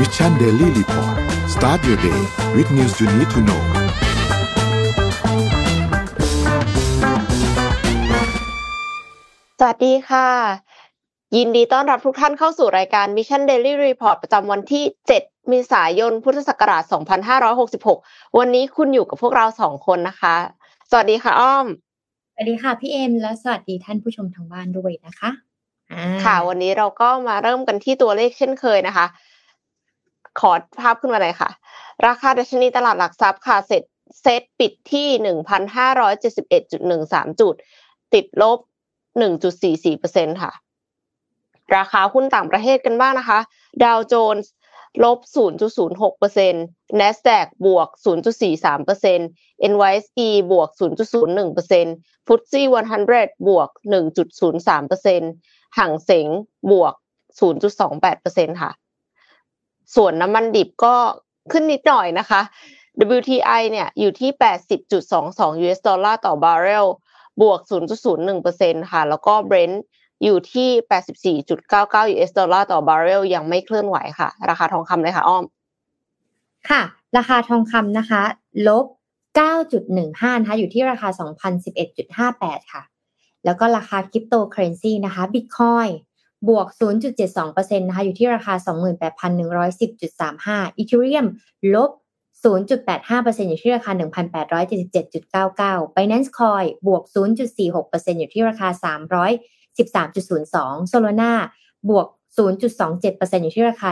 Mission Daily Report start your day with news you need to know สวัสดีค่ะ ยินดีต้อนรับทุกท่านเข้าสู่รายการ Mission Daily Report ประจำวันที่ 7 เมษายน พุทธศักราช 2566 วันนี้คุณอยู่กับพวกเราสองคนนะคะ สวัสดีค่ะอ้อม สวัสดีค่ะพี่เอ็มและสวัสดีท่านผู้ชมทางบ้านด้วยนะคะอ่าค่ะวันนี้เราก็มาเริ่มกันที่ตัวเลขเช่นเคยนะคะ ขอภาพขึ้นมาเลยค่ะ ราคาดัชนีตลาดหลักทรัพย์ค่ะเสร็จเซตปิดที่หนึ่งพันห้าร้อยเจ็ดสิบเอ็ดจุดหนึ่งสามจุด ติดลบหนึ่งจุดสี่สี่เปอร์เซ็นค่ะ ราคาหุ้นต่างประเทศกันบ้างนะคะ ดาวโจนส์ลบศูนย์จุดศูนย์หกเปอร์เซ็นต์ NASDAQ บวกศูนย์จุดสี่สามเปอร์เซ็นต์ NYSE บวกศูนย์จุดศูนย์หนึ่งเปอร์เซ็นต์ FTSE 100 บวกหนึ่งจุดศูนย์สามเปอร์เซ็นต์ฮั่งเส็งบวก 0.28%ค่ะ ส่วนน้ำมันดิบก็ขึ้นนิดหน่อยนะคะ WTI เนี่ยอยู่ที่ 80.22 US ดอลลาร์ต่อบาร์เรล บวก 0.01%ค่ะ แล้วก็ Brent อยู่ที่ 84.99 US ดอลลาร์ต่อบาร์เรล ยังไม่เคลื่อนไหวค่ะ ราคาทองคำเลยค่ะอ้อม ค่ะ ราคาทองคำนะคะ ลบ 9.15 นะคะ อยู่ที่ราคา 2,011.58 ค่ะ แล้วก็ราคาคริปโตเคอเรนซีนะคะบิตคอย บวก 0.72%นะคะอยู่ที่ราคา 28,110.35อีเทเรียมลบ 0.85%อยู่ที่ราคา 1,877.99 Binance Coin บวก 0.46%อยู่ที่ราคา 313.02 Solana บวก 0.27%อยู่ที่ราคา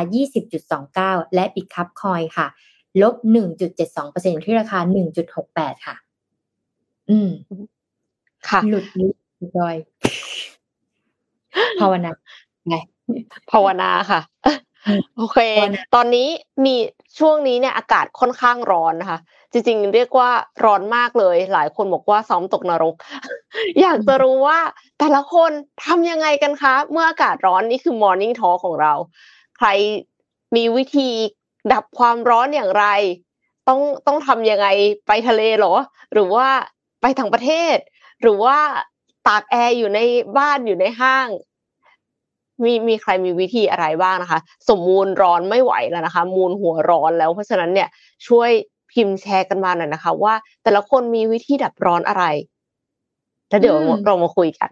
20.29 และ Bitcup Coin ค่ะ ลบ 1.72%อยู่ที่ราคา 1.68 ค่ะ อืม ค่ะ หลุดลิหลุดรอย ภาวนาไงภาวนาค่ะอืมโอเคภาวนาตอนนี้มีช่วงนี้เนี่ยอากาศค่อนข้างร้อนนะคะ จริง ๆ เรียกว่าร้อนมากเลย หลายคนบอกว่าซ้อมตกนรก อยากจะรู้ว่าแต่ละคนทำยังไงกันคะ เมื่ออากาศร้อนนี่คือ Morning Talk ของเรา ใครมีวิธีดับความร้อนอย่างไร ต้องต้องทำยังไงไปทะเลเหรอ หรือว่าไปต่างประเทศ หรือว่า ตากแอร์อยู่ในบ้านอยู่ในห้าง มีมีใครมีวิธีอะไรบ้างนะคะ สมมูลร้อนไม่ไหวแล้วนะคะ มูลหัวร้อนแล้วเพราะฉะนั้นเนี่ยช่วยพิมพ์แชร์กันมาหน่อยนะคะ ว่าแต่ละคนมีวิธีดับร้อนอะไรแล้วเดี๋ยวอืมเรามาคุยกัน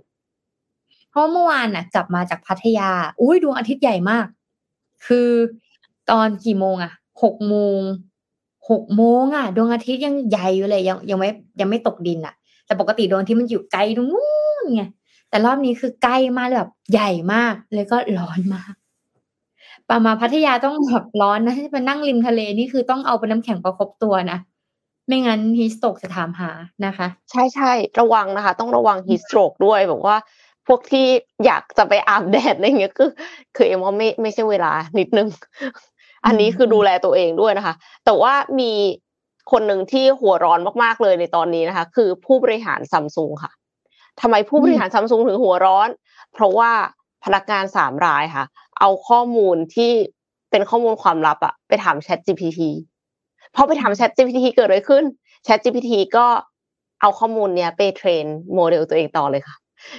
เพราะเมื่อวานน่ะ กลับมาจากพัทยา อุ้ยดวงอาทิตย์ใหญ่มาก คือตอนกี่โมงอะหกโมงหกโมงอะดวงอาทิตย์ยังใหญ่อยู่เลยยังยังไม่ยังไม่ตกดินอะ แต่ปกติดวงอาทิตย์มันอยู่ไกลตรงนู้นไงแต่รอบนี้คือใกล้มากเลยแบบใหญ่มาก เลยก็ร้อนมากปามาพัทยาต้องแบบร้อนนะถ้าจะมานั่งริมทะเลนี่คือต้องเอาเป็นน้ำแข็งประคบตัวนะไม่งั้นฮิสโตกจะถามหานะคะ ใช่ใช่ระวังนะคะ ต้องระวังฮีสโตรกด้วยบอกว่า พวกที่อยากจะไปอาบแดดอะไรเงี้ยคือ คือเอ็มว่าไม่ไม่ใช่เวลานิดนึง อันนี้คือดูแลตัวเองด้วยนะคะ แต่ว่ามี คนหนึ่งที่หัวร้อนมากๆเลยในตอนนี้นะคะ คือผู้บริหารซัมซุงค่ะทำไมผู้บริหารซัมซุงถึงหัวร้อน เพราะว่าพนักงานสามรายค่ะ เอาข้อมูลที่เป็นข้อมูลความลับอะไปถาม Chat GPT พอไปถาม Chat GPT เกิดอะไรขึ้น Chat GPT ก็เอาข้อมูลเนี้ยไป train โมเดลตัวเองต่อเลยค่ะ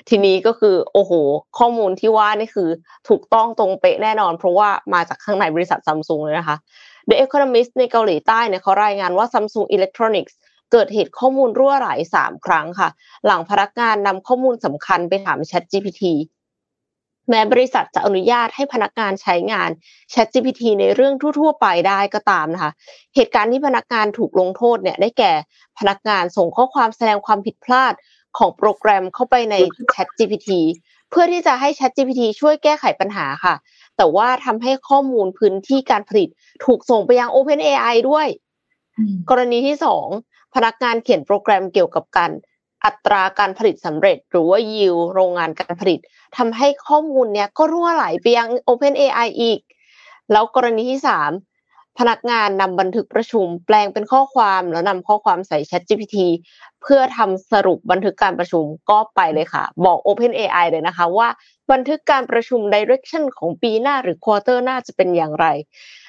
ทีนี้ก็คือโอ้โห ข้อมูลที่ว่านี่คือถูกต้องตรงเป๊ะแน่นอน เพราะว่ามาจากข้างในบริษัทซัมซุงเลยนะคะ The Economist ในเกาหลีใต้เนี่ยเขารายงานว่า Samsung Electronics เกิดเหตุข้อมูลรั่วไหลสามครั้งค่ะ หลังพนักงานนำข้อมูลสำคัญไปถาม Chat GPT แม้บริษัทจะอนุญาตให้พนักงานใช้งาน Chat GPT ในเรื่องทั่ว ๆ ไปได้ก็ตามนะคะ เหตุการณ์ที่พนักงานถูกลงโทษเนี่ยได้แก่พนักงานส่งข้อความแสดงความผิดพลาดของโปรแกรมเข้าไปใน Chat GPT เพื่อที่จะให้ Chat GPT ช่วยแก้ไขปัญหาค่ะ แต่ว่าทำให้ข้อมูลพื้นที่การผลิตถูกส่งไปยัง OpenAI ด้วย กรณีที่สองพนักงานเขียนโปรแกรมเกี่ยวกับการอัตราการผลิตสำเร็จ หรือว่า yield โรงงานการผลิตทำให้ข้อมูลเนี้ยก็รั่วไหลไปยัง OpenAI อีก แล้วกรณีที่สาม พนักงานนำบันทึกประชุม แปลงเป็นข้อความแล้วนำข้อความใส่ ChatGPT เพื่อทำสรุปบันทึกการประชุมก็ไปเลยค่ะ บอก OpenAI เลยนะคะว่า บันทึกการประชุม direction ของปีหน้าหรือ quarter หน้าจะเป็นอย่างไร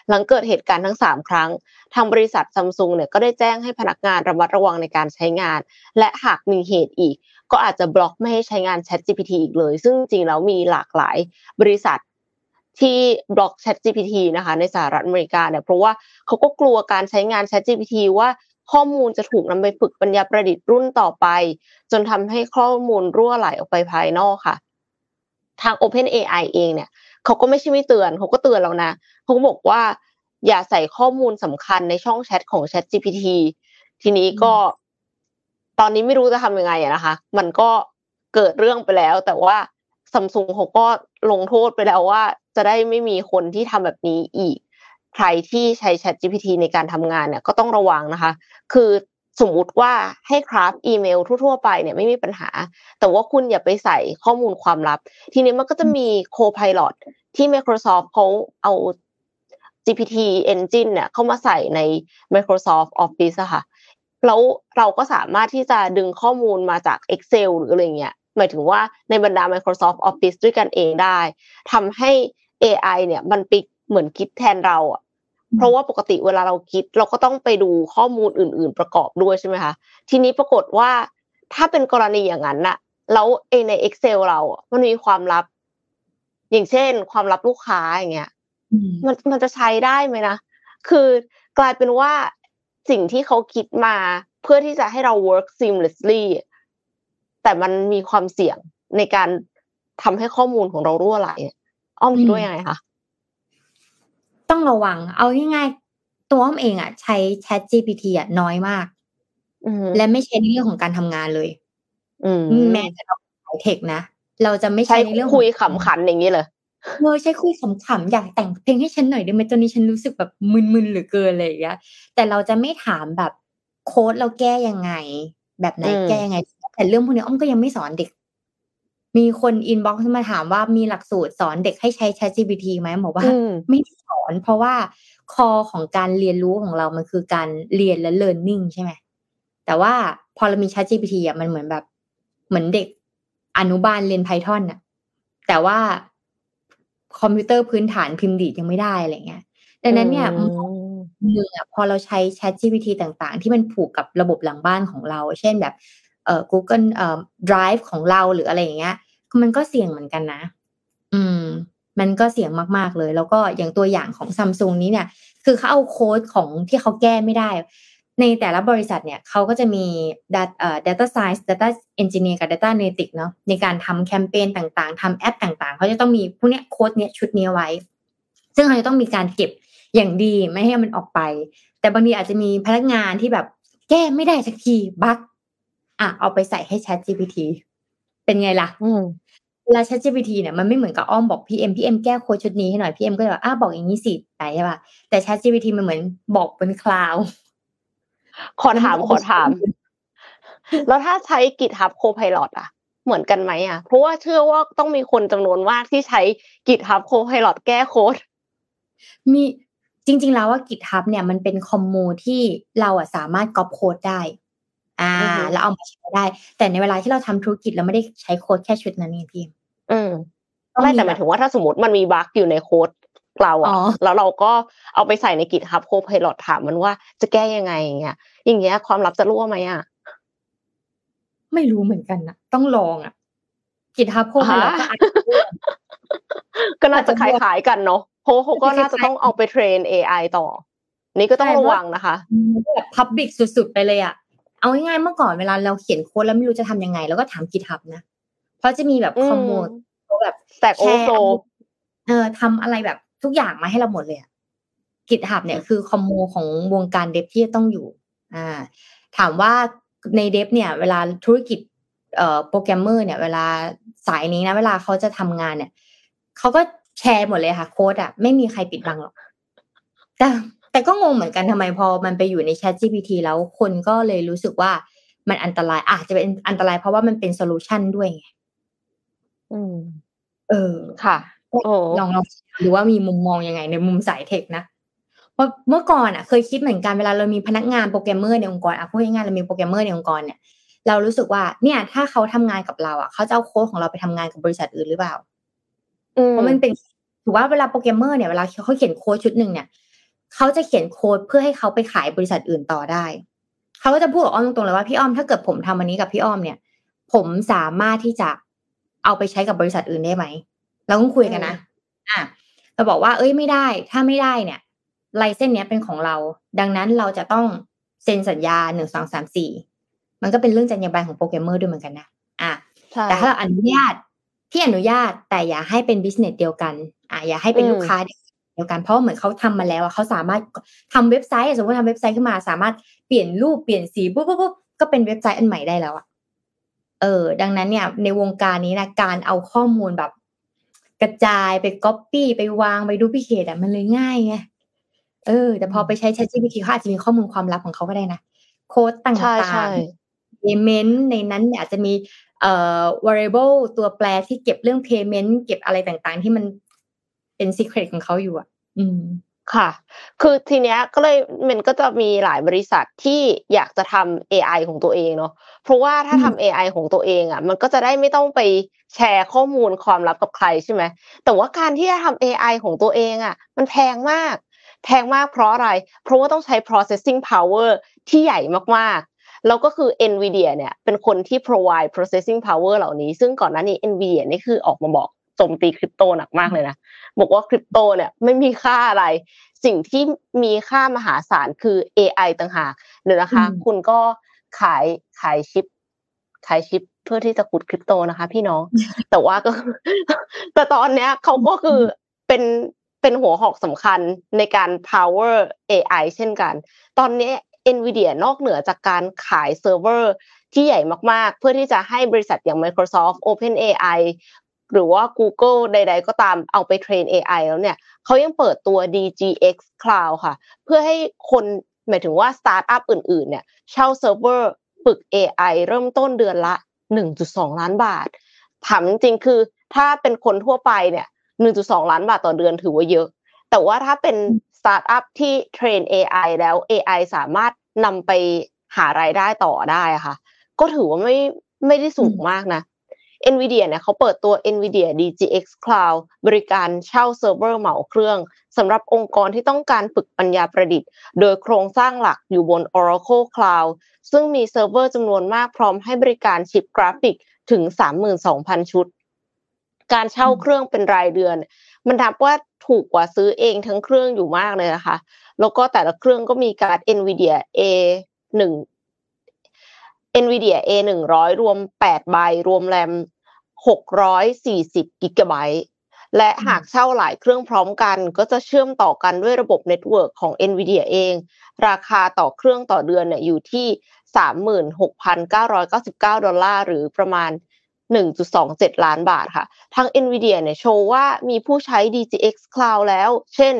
หลังเกิดเหตุการณ์ทั้ง 3 ครั้ง ทางบริษัทซัมซุงเนี่ยก็ได้แจ้งให้พนักงานระมัดระวังในการใช้งาน และหากมีเหตุอีก ก็อาจจะบล็อกไม่ให้ใช้งาน Chat GPT อีกเลย ซึ่งจริงแล้วมีหลากหลายบริษัท ที่บล็อก Chat GPT นะคะ ในสหรัฐอเมริกาเนี่ยเพราะว่าเขาก็กลัวการใช้งาน Chat GPT ว่าข้อมูลจะถูกนำไปฝึกปัญญาประดิษฐ์รุ่นต่อไป จนทำให้ข้อมูลรั่วไหลออกไปภายนอกค่ะ ทาง Open AI เองเนี่ยเขาก็ไม่ใช่ไม่เตือนเขาก็เตือนแล้วนะเขาก็บอกว่า อย่าใส่ข้อมูลสำคัญในช่องแชทของ Chat GPT ทีนี้ก็ ตอนนี้ไม่รู้จะทำยังไงอะนะคะ มันก็เกิดเรื่องไปแล้ว แต่ว่าซัมซุงเขาก็ลงโทษไปแล้วว่า จะได้ไม่มีคนที่ทำแบบนี้อีก ใครที่ใช้ Chat GPT ในการทำงานเนี่ยก็ต้องระวังนะคะ คือสมมุติว่าให้คราฟอีเมลทั่ว ๆ ไปเนี่ยไม่มีปัญหา แต่ว่าคุณอย่าไปใส่ข้อมูลความลับ ทีนี้มันก็จะมี Copilot ที่ Microsoft เขาเอา GPT Engine เนี่ยเข้ามาใส่ใน Microsoft Office อะค่ะแล้วเราก็สามารถที่จะดึงข้อมูลมาจาก Excel หรืออะไรเงี้ยหมายถึงว่าในบรรดา Microsoft Office ด้วยกันเองได้ทำให้ AI เนี่ยมันปิกเหมือนคิดแทนเราอะเพราะว่าปกติเวลาเราคิด เราก็ต้องไปดูข้อมูลอื่น ๆ ประกอบด้วยใช่ไหมคะทีนี้ปรากฏว่าถ้าเป็นกรณีอย่างนั้นน่ะแล้วเอใน Excel เราอะมันมีความลับ อย่างเช่น ความลับลูกค้าอย่างเงี้ยมันมันจะใช้ได้ไหมนะคือกลายเป็นว่าสิ่งที่เขาคิดมาเพื่อที่จะให้เรา work seamlessly แต่มันมีความเสี่ยงในการทำให้ข้อมูลของเรารั่วไหล อ้อมคิดว่ายังไงคะต้องระวัง เอาง่ายๆตัวอ้อมเองอะ ใช้ Chat GPT อะน้อยมากและไม่ใช้ในเรื่องของการทำงานเลยอืมแม้แต่เราขาย tech นะเราจะไม่ใช้ใช้ในเรื่องคุยขำขันอย่างนี้เลยเออใช้คุยขำๆอยากแต่งเพลงให้ฉันหน่อยได้ไหมตอนนี้ฉันรู้สึกแบบมึนๆเหลือเกินอะไรอย่างเงี้ยแต่เราจะไม่ถามแบบโค้ดเราแก้ยังไง แบบไหนอืมแก้ยังไง แต่เรื่องพวกนี้อ้อมก็ยังไม่สอนเด็ก มีคน inbox มาถามว่ามีหลักสูตรสอนเด็กให้ใช้ Chat GPT ไหมบอกว่าอืมไม่สอน เพราะว่าคอของการเรียนรู้ของเรามันคือการเรียนและ learning ใช่ไหมแต่ว่าพอเรามี Chat GPT อะมันเหมือนแบบเหมือนเด็กอนุบาลเรียน Python น่ะ แต่ว่าคอมพิวเตอร์พื้นฐานพิมพ์ดีดยังไม่ได้อะไรเงี้ยดังนั้นเนี่ยอืมหนึ่งอะพอเราใช้ Chat GPT ต่างๆ ที่มันผูกกับระบบหลังบ้านของเรา เช่นแบบเอ่อ Google เอ่อ Drive ของเราหรืออะไรอย่างเงี้ย มันก็เสี่ยงเหมือนกันนะ อืม มันก็เสี่ยงมากๆเลย แล้วก็อย่างตัวอย่างของซัมซุงนี้เนี่ย คือเขาเอาโค้ดของที่เขาแก้ไม่ได้ ในแต่ละบริษัทเนี่ยเขาก็จะมี data เอ่อ data science data engineer กับ data analytics เนาะในการทำแคมเปญต่างๆทำแอปต่างๆ เขาจะต้องมีพวกเนี้ยโค้ดเนี้ยชุดเนี้ยไว้ ซึ่งเขาจะต้องมีการเก็บอย่างดีไม่ให้มันออกไป แต่บางทีอาจจะมีพนักงานที่แบบแก้ไม่ได้สักทีbug อะเอาไปใส่ให้ Chat GPT เป็นไงล่ะอืมเวลา Chat GPT เนี่ยมันไม่เหมือนกับอ้อมบอกพี่เอ็มพี่เอ็มแก้โค้ดชุดนี้ให้หน่อยพี่เอ็มก็จะแบบอ้าบอกอย่างนี้สิไปใช่ป่ะแต่ Chat GPT มันเหมือนบอกเป็น cloud ขอถามขอถาม แล้วถ้าใช้ GitHub Copilot อะ เหมือนกันไหมอะ เพราะว่าเชื่อว่าต้องมีคนจำนวนมากที่ใช้ GitHub Copilot แก้โค้ดมีจริง ๆ แล้วว่า GitHub เนี่ยมันเป็นคอมมูที่เราอะสามารถก๊อปโค้ดได้ อ่าอือฮึแล้วเอามาใช้ได้ แต่ในเวลาที่เราทำธุรกิจเราไม่ได้ใช้โค้ดแค่ชุดนั้นเองพี่อืมต้องไม่แต่หแบมายบถึงว่าถ้าสมมติมันมีบั๊กอยู่ในโค้ดเราอ๋อะอแล้วเราก็เอาไปใส่ใน GitHub Copilot ถามมันว่าจะแก้ยังไงอย่างเงี้ย อย่างเงี้ยความลับจะรั่วไหมอะไม่รู้เหมือนกันนะต้องลองอะ GitHub โค้ดอ่าเราก็อาจจะก็น่าจะคล้ายๆกันเนาะเพราะว่าเขาก็น่าจะต้องเอาไปเทรน AI ต่อ นี่ก็ต้องระวังนะคะแบบพับบิกสุดๆไปเลยอะ เอาง่ายๆเมื่อก่อนเวลาเราเขียนโค้ดแล้วไม่รู้จะทำยังไง แล้วก็ถาม GitHub นะ เพราะจะมีแบบอืมคอมโมดแบบ Stack แชร์ Overflow เออทำอะไรแบบทุกอย่างมาให้เราหมดเลยอะ GitHub เนี่ยคือคอมโมของวงการเดฟที่จะต้องอยู่ อ่า ถามว่าในเดฟเนี่ย เวลาธุรกิจเอ่อโปรแกรมเมอร์เนี่ย เวลาสายนี้นะ เวลาเขาจะทำงานเนี่ยเขาก็แชร์หมดเลยค่ะ โค้ดอะไม่มีใครปิดบังหรอกแต่ แต่ก็งงเหมือนกันทำไมพอมันไปอยู่ใน Chat GPT แล้วคนก็เลยรู้สึกว่ามันอันตรายอาจจะเป็นอันตรายเพราะว่ามันเป็น solution ด้วยไงอืม เออค่ะโอ้ลองลองดูว่ามีมุมมองยังไง ในมุมสาย tech นะเพราะเมื่อก่อนอะ เคยคิดเหมือนกันเวลาเรามีพนักงานโปรแกรมเมอร์ในองค์กรอะพูดง่ายๆเรามีโปรแกรมเมอร์ในองค์กรเนี่ยเรารู้สึกว่าเนี่ย ถ้าเขาทำงานกับเราอะเขาจะเอาโค้ดของเราไปทำงานกับบริษัทอื่นหรือเปล่าอืมเพราะมันเป็นถือว่าเวลาโปรแกรมเมอร์เนี่ยเวลาเขาเขียนโค้ดชุดหนึ่งเนี่ย เขาจะเขียนโค้ดเพื่อให้เขาไปขายบริษัทอื่นต่อได้ เขาก็จะพูดกับอ้อมตรงๆเลยว่าพี่อ้อมถ้าเกิดผมทำอันนี้กับพี่อ้อมเนี่ย ผมสามารถที่จะเอาไปใช้กับบริษัทอื่นได้ไหมเราต้องคุยกันนะ อะเราบอกว่า เอ้ยไม่ได้ ถ้าไม่ได้เนี่ยไลเส้นเนี้ยเป็นของเรา ดังนั้นเราจะต้องเซ็นสัญญาหนึ่งสองสามสี่มันก็เป็นเรื่องจรรยาบรรณของโปรแกรมเมอร์ด้วยเหมือนกันนะ อะแต่ถ้าเราอนุญาตที่อนุญาตแต่อย่าให้เป็น business เดียวกัน อะอย่าให้เป็นลูกค้าเดียว กันเพราะเหมือนเขาทำมาแล้วเขาสามารถทำเว็บไซต์สมมติทำเว็บไซต์ขึ้นมาสามารถเปลี่ยนรูปเปลี่ยนสีปุ๊บปุ๊บปุ๊บก็เป็นเว็บไซต์อันใหม่ได้แล้วอะเออ ดังนั้นเนี่ย ในวงการนี้นะการเอาข้อมูลแบบ กระจายไปก๊อปปี้ไปวางไปดู duplicate อะมันเลยง่ายไงเออ แต่พอไปใช้ ChatGPT เขาอาจจะมีข้อมูลความลับของเขาก็ได้นะโค้ดต่างๆ payment ในนั้นเนี่ยอาจจะมีเอ่อ variable ตัวแปรที่เก็บเรื่อง payment เก็บอะไรต่างๆ ที่มัน เป็น secret ของเขาอยู่อะ อืมค่ะ คือทีเนี้ยก็เลยมันก็จะมีหลายบริษัทที่อยากจะทำ AI ของตัวเองเนาะ เพราะว่าถ้าทำ AI ของตัวเองอะ มันก็จะได้ไม่ต้องไปแชร์ข้อมูลความลับกับใครใช่ไหม แต่ว่าการที่จะทำ AI ของตัวเองอะ มันแพงมาก แพงมากเพราะอะไร เพราะว่าต้องใช้ processing power ที่ใหญ่มากๆ แล้วก็คือ NVIDIA เนี่ยเป็นคนที่ provide processing power เหล่านี้ ซึ่งก่อนหน้านี้ NVIDIA นี่คือออกมาบอก โจมตีคริปโตหนักมากเลยนะบอกว่าคริปโตเนี่ยไม่มีค่าอะไร สิ่งที่มีค่ามหาศาลคือ AI ต่างหากเดี๋ยวนะคะ คุณก็ขายขายชิป ขายชิปเพื่อที่จะขุดคริปโตนะคะ พี่น้อง แต่ว่าก็ แต่ตอนเนี้ยเขาก็คือเป็นเป็นหัวหอกสำคัญในการ power AI เช่นกัน ตอนนี้ NVIDIA นอกเหนือจากการขายเซิร์ฟเวอร์ที่ใหญ่มาก ๆ เพื่อที่จะให้บริษัทอย่าง Microsoft OpenAI หรือว่า Google ใด ๆ ก็ตามเอาไปเทรน AI แล้วเนี่ยเขายังเปิดตัว DGX Cloud ค่ะ เพื่อให้คนหมายถึงว่าสตาร์ทอัพอื่นๆ เนี่ยเช่าเซิร์ฟเวอร์ฝึก AI เริ่มต้นเดือนละ 1.2 ล้านบาท ถามจริงๆ คือถ้าเป็นคนทั่วไปเนี่ย 1.2 ล้านบาทต่อเดือนถือว่าเยอะ แต่ว่าถ้าเป็นสตาร์ทอัพที่ train AI แล้ว AI สามารถนำไปหารายได้ต่อได้ค่ะ ก็ถือว่าไม่ไม่ได้สูงมากนะ NVIDIA เนี่ยเขาเปิดตัว NVIDIA DGX Cloud บริการเช่าเซิร์ฟเวอร์เหมาเครื่องสำหรับองค์กรที่ต้องการฝึกปัญญาประดิษฐ์ โดยโครงสร้างหลักอยู่บน Oracle Cloud ซึ่งมีเซิร์ฟเวอร์จำนวนมากพร้อมให้บริการชิปกราฟิกถึง 32,000 ชุด การเช่าเครื่องเป็นรายเดือน มันนับว่าถูกกว่าซื้อเองทั้งเครื่องอยู่มากเลยนะคะ แล้วก็แต่ละเครื่องก็มีการ์ด NVIDIA A1 NVIDIA A100 รวม 8 ใบ รวมแรม 640กิกะไบต์และหากเช่าหลายเครื่องพร้อมกัน ก็จะเชื่อมต่อกันด้วยระบบเน็ตเวิร์กของ NVIDIA เอง ราคาต่อเครื่องต่อเดือนเนี่ยอยู่ที่ 36,999 ดอลลาร์หรือประมาณ 1.27 ล้านบาทค่ะ ทาง NVIDIA เนี่ยโชว์ว่ามีผู้ใช้ DGX Cloud แล้ว เช่น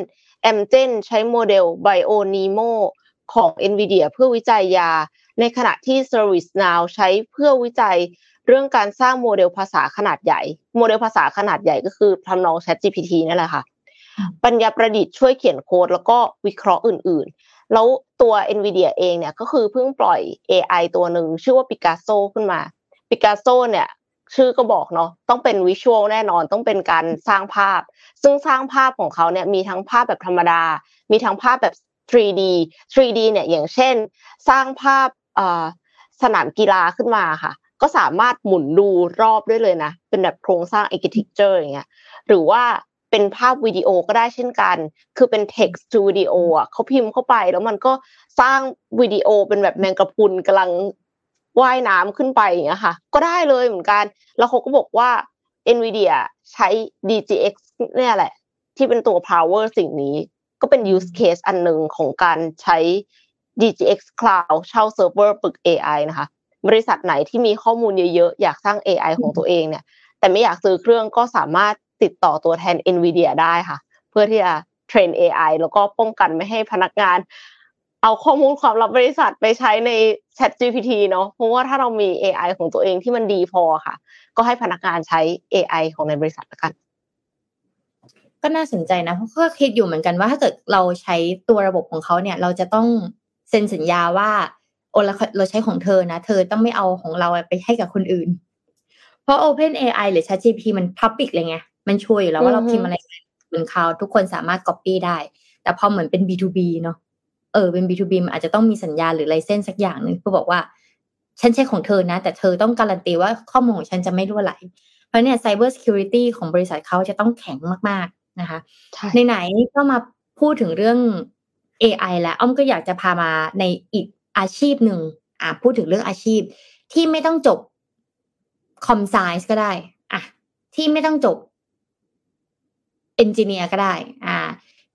Amgen ใช้โมเดล BioNeMo ของ NVIDIA เพื่อวิจัยยา ในขณะที่ ServiceNow ใช้เพื่อวิจัย เรื่องการสร้างโมเดลภาษาขนาดใหญ่ โมเดลภาษาขนาดใหญ่ก็คือทำนอง Chat GPT นั่นแหละค่ะ ปัญญาประดิษฐ์ช่วยเขียนโค้ดแล้วก็วิเคราะห์อื่น ๆ แล้วตัว NVIDIA เองเนี่ยก็คือเพิ่งปล่อย AI ตัวหนึ่งชื่อว่า Picasso ขึ้นมา Picasso เนี่ยชื่อก็บอกเนาะต้องเป็นวิชวลแน่นอนต้องเป็นการสร้างภาพ ซึ่งสร้างภาพของเขาเนี่ยมีทั้งภาพแบบธรรมดา มีทั้งภาพแบบ 3D 3D เนี่ยอย่างเช่น สร้างภาพสนามกีฬาขึ้นมาค่ะ ก็สามารถหมุนดูรอบได้เลยนะ เป็นแบบโครงสร้าง architecture อย่างเงี้ยหรือว่าเป็นภาพวิดีโอก็ได้เช่นกัน คือเป็น text to video อะเขาพิมพ์เข้าไปแล้วมันก็สร้างวิดีโอเป็นแบบแมงกะพรุนกำลังว่ายน้ำขึ้นไปอย่างเงี้ยค่ะ ก็ได้เลยเหมือนกัน แล้วเขาก็บอกว่า NVIDIA ใช้ DGX เนี่ยแหละ ที่เป็นตัว power สิ่งนี้ ก็เป็น use case อันหนึ่งของการใช้ DGX Cloud เช่าเซิร์ฟเวอร์ฝึก AI นะคะ บริษัทไหนที่มีข้อมูลเยอะๆ อยากสร้าง AI ของตัวเองเนี่ย แต่ไม่อยากซื้อเครื่องก็สามารถติดต่อตัวแทน NVIDIA ได้ค่ะ เพื่อที่จะเทรน AI แล้วก็ป้องกันไม่ให้พนักงาน เอาข้อมูลความลับบริษัทไปใช้ใน ChatGPT เนาะเพราะว่าถ้าเรามี AI ของตัวเองที่มันดีพอค่ะ ก็ให้พนักงานใช้ AI ของในบริษัทละกันก็น่าสนใจนะเพราะก็คิดอยู่เหมือนกันว่าถ้าเกิดเราใช้ตัวระบบของเขาเนี่ย เราจะต้องเซ็นสัญญาว่า โอเราเราใช้ของเธอนะ เธอต้องไม่เอาของเราไปให้กับคนอื่น เพราะ Open AI หรือ ChatGPT มัน Public เลยไง มันช่วยอยู่แล้วว่าเราพิมพ์อะไรบนคลาวทุกคนสามารถ Copy ได้ แต่พอเหมือนเป็น B2B เนาะเออเป็น B2B มันอาจจะต้องมีสัญญาหรือไลเซนสักอย่างหนึ่งเพื่อบอกว่า ฉันใช้ของเธอนะ แต่เธอต้องการันตีว่าข้อมูลของฉันจะไม่รั่วไหล เพราะเนี่ย Cyber Security ของบริษัทเขาจะต้องแข็งมากนะคะใช่ไหนๆก็มาพูดถึงเรื่อง AI แล้วอ้อมก็อยากจะพามาในอีก อาชีพหนึ่งอะพูดถึงเรื่องอาชีพ ที่ไม่ต้องจบ com sci ก็ได้อะที่ไม่ต้องจบ engineer ก็ได้ อ่า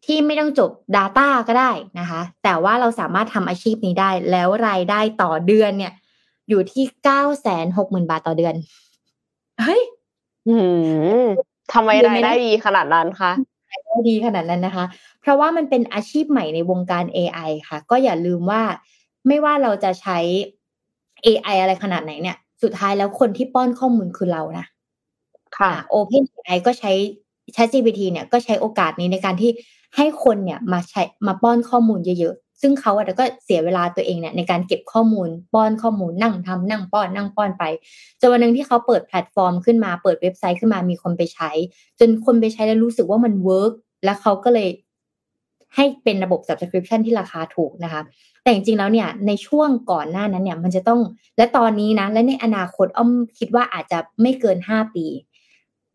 ที่ไม่ต้องจบ Data ก็ได้นะคะ แต่ว่าเราสามารถทำอาชีพนี้ได้ แล้วรายได้ต่อเดือนเนี่ย อยู่ที่เก้าแสนหกหมื่นบาทต่อเดือน เฮ้ยอืมทำไมอยู่ราในยได้นั้นดีขนาดนั้นคะได้ดีขนาดนั้นนะคะ เพราะว่ามันเป็นอาชีพใหม่ในวงการ AI ค่ะ ก็อย่าลืมว่า ไม่ว่าเราจะใช้ AI อะไรขนาดไหนเนี่ย สุดท้ายแล้วคนที่ป้อนข้อมูลคือเรานะ ค่ะ Open AI ก็ใช้ ChatGPT เนี่ยก็ใช้โอกาสนี้ในการที่ให้คนเนี่ยมาใช้มาป้อนข้อมูลเยอะๆ ซึ่งเขาอะก็เสียเวลาตัวเองเนี่ยในการเก็บข้อมูล ป้อนข้อมูลนั่งทำนั่งป้อนนั่งป้อนไปจนวันหนึ่งที่เขาเปิดแพลตฟอร์มขึ้นมาเปิดเว็บไซต์ขึ้นมามีคนไปใช้ จนคนไปใช้แล้วรู้สึกว่ามัน work แล้วเขาก็เลย ให้เป็นระบบ subscription ที่ราคาถูกนะคะ แต่จริงๆแล้วเนี่ยในช่วงก่อนหน้านั้นเนี่ยมันจะต้องและตอนนี้นะ และในอนาคตอ้อมคิดว่าอาจจะไม่เกินห้าปี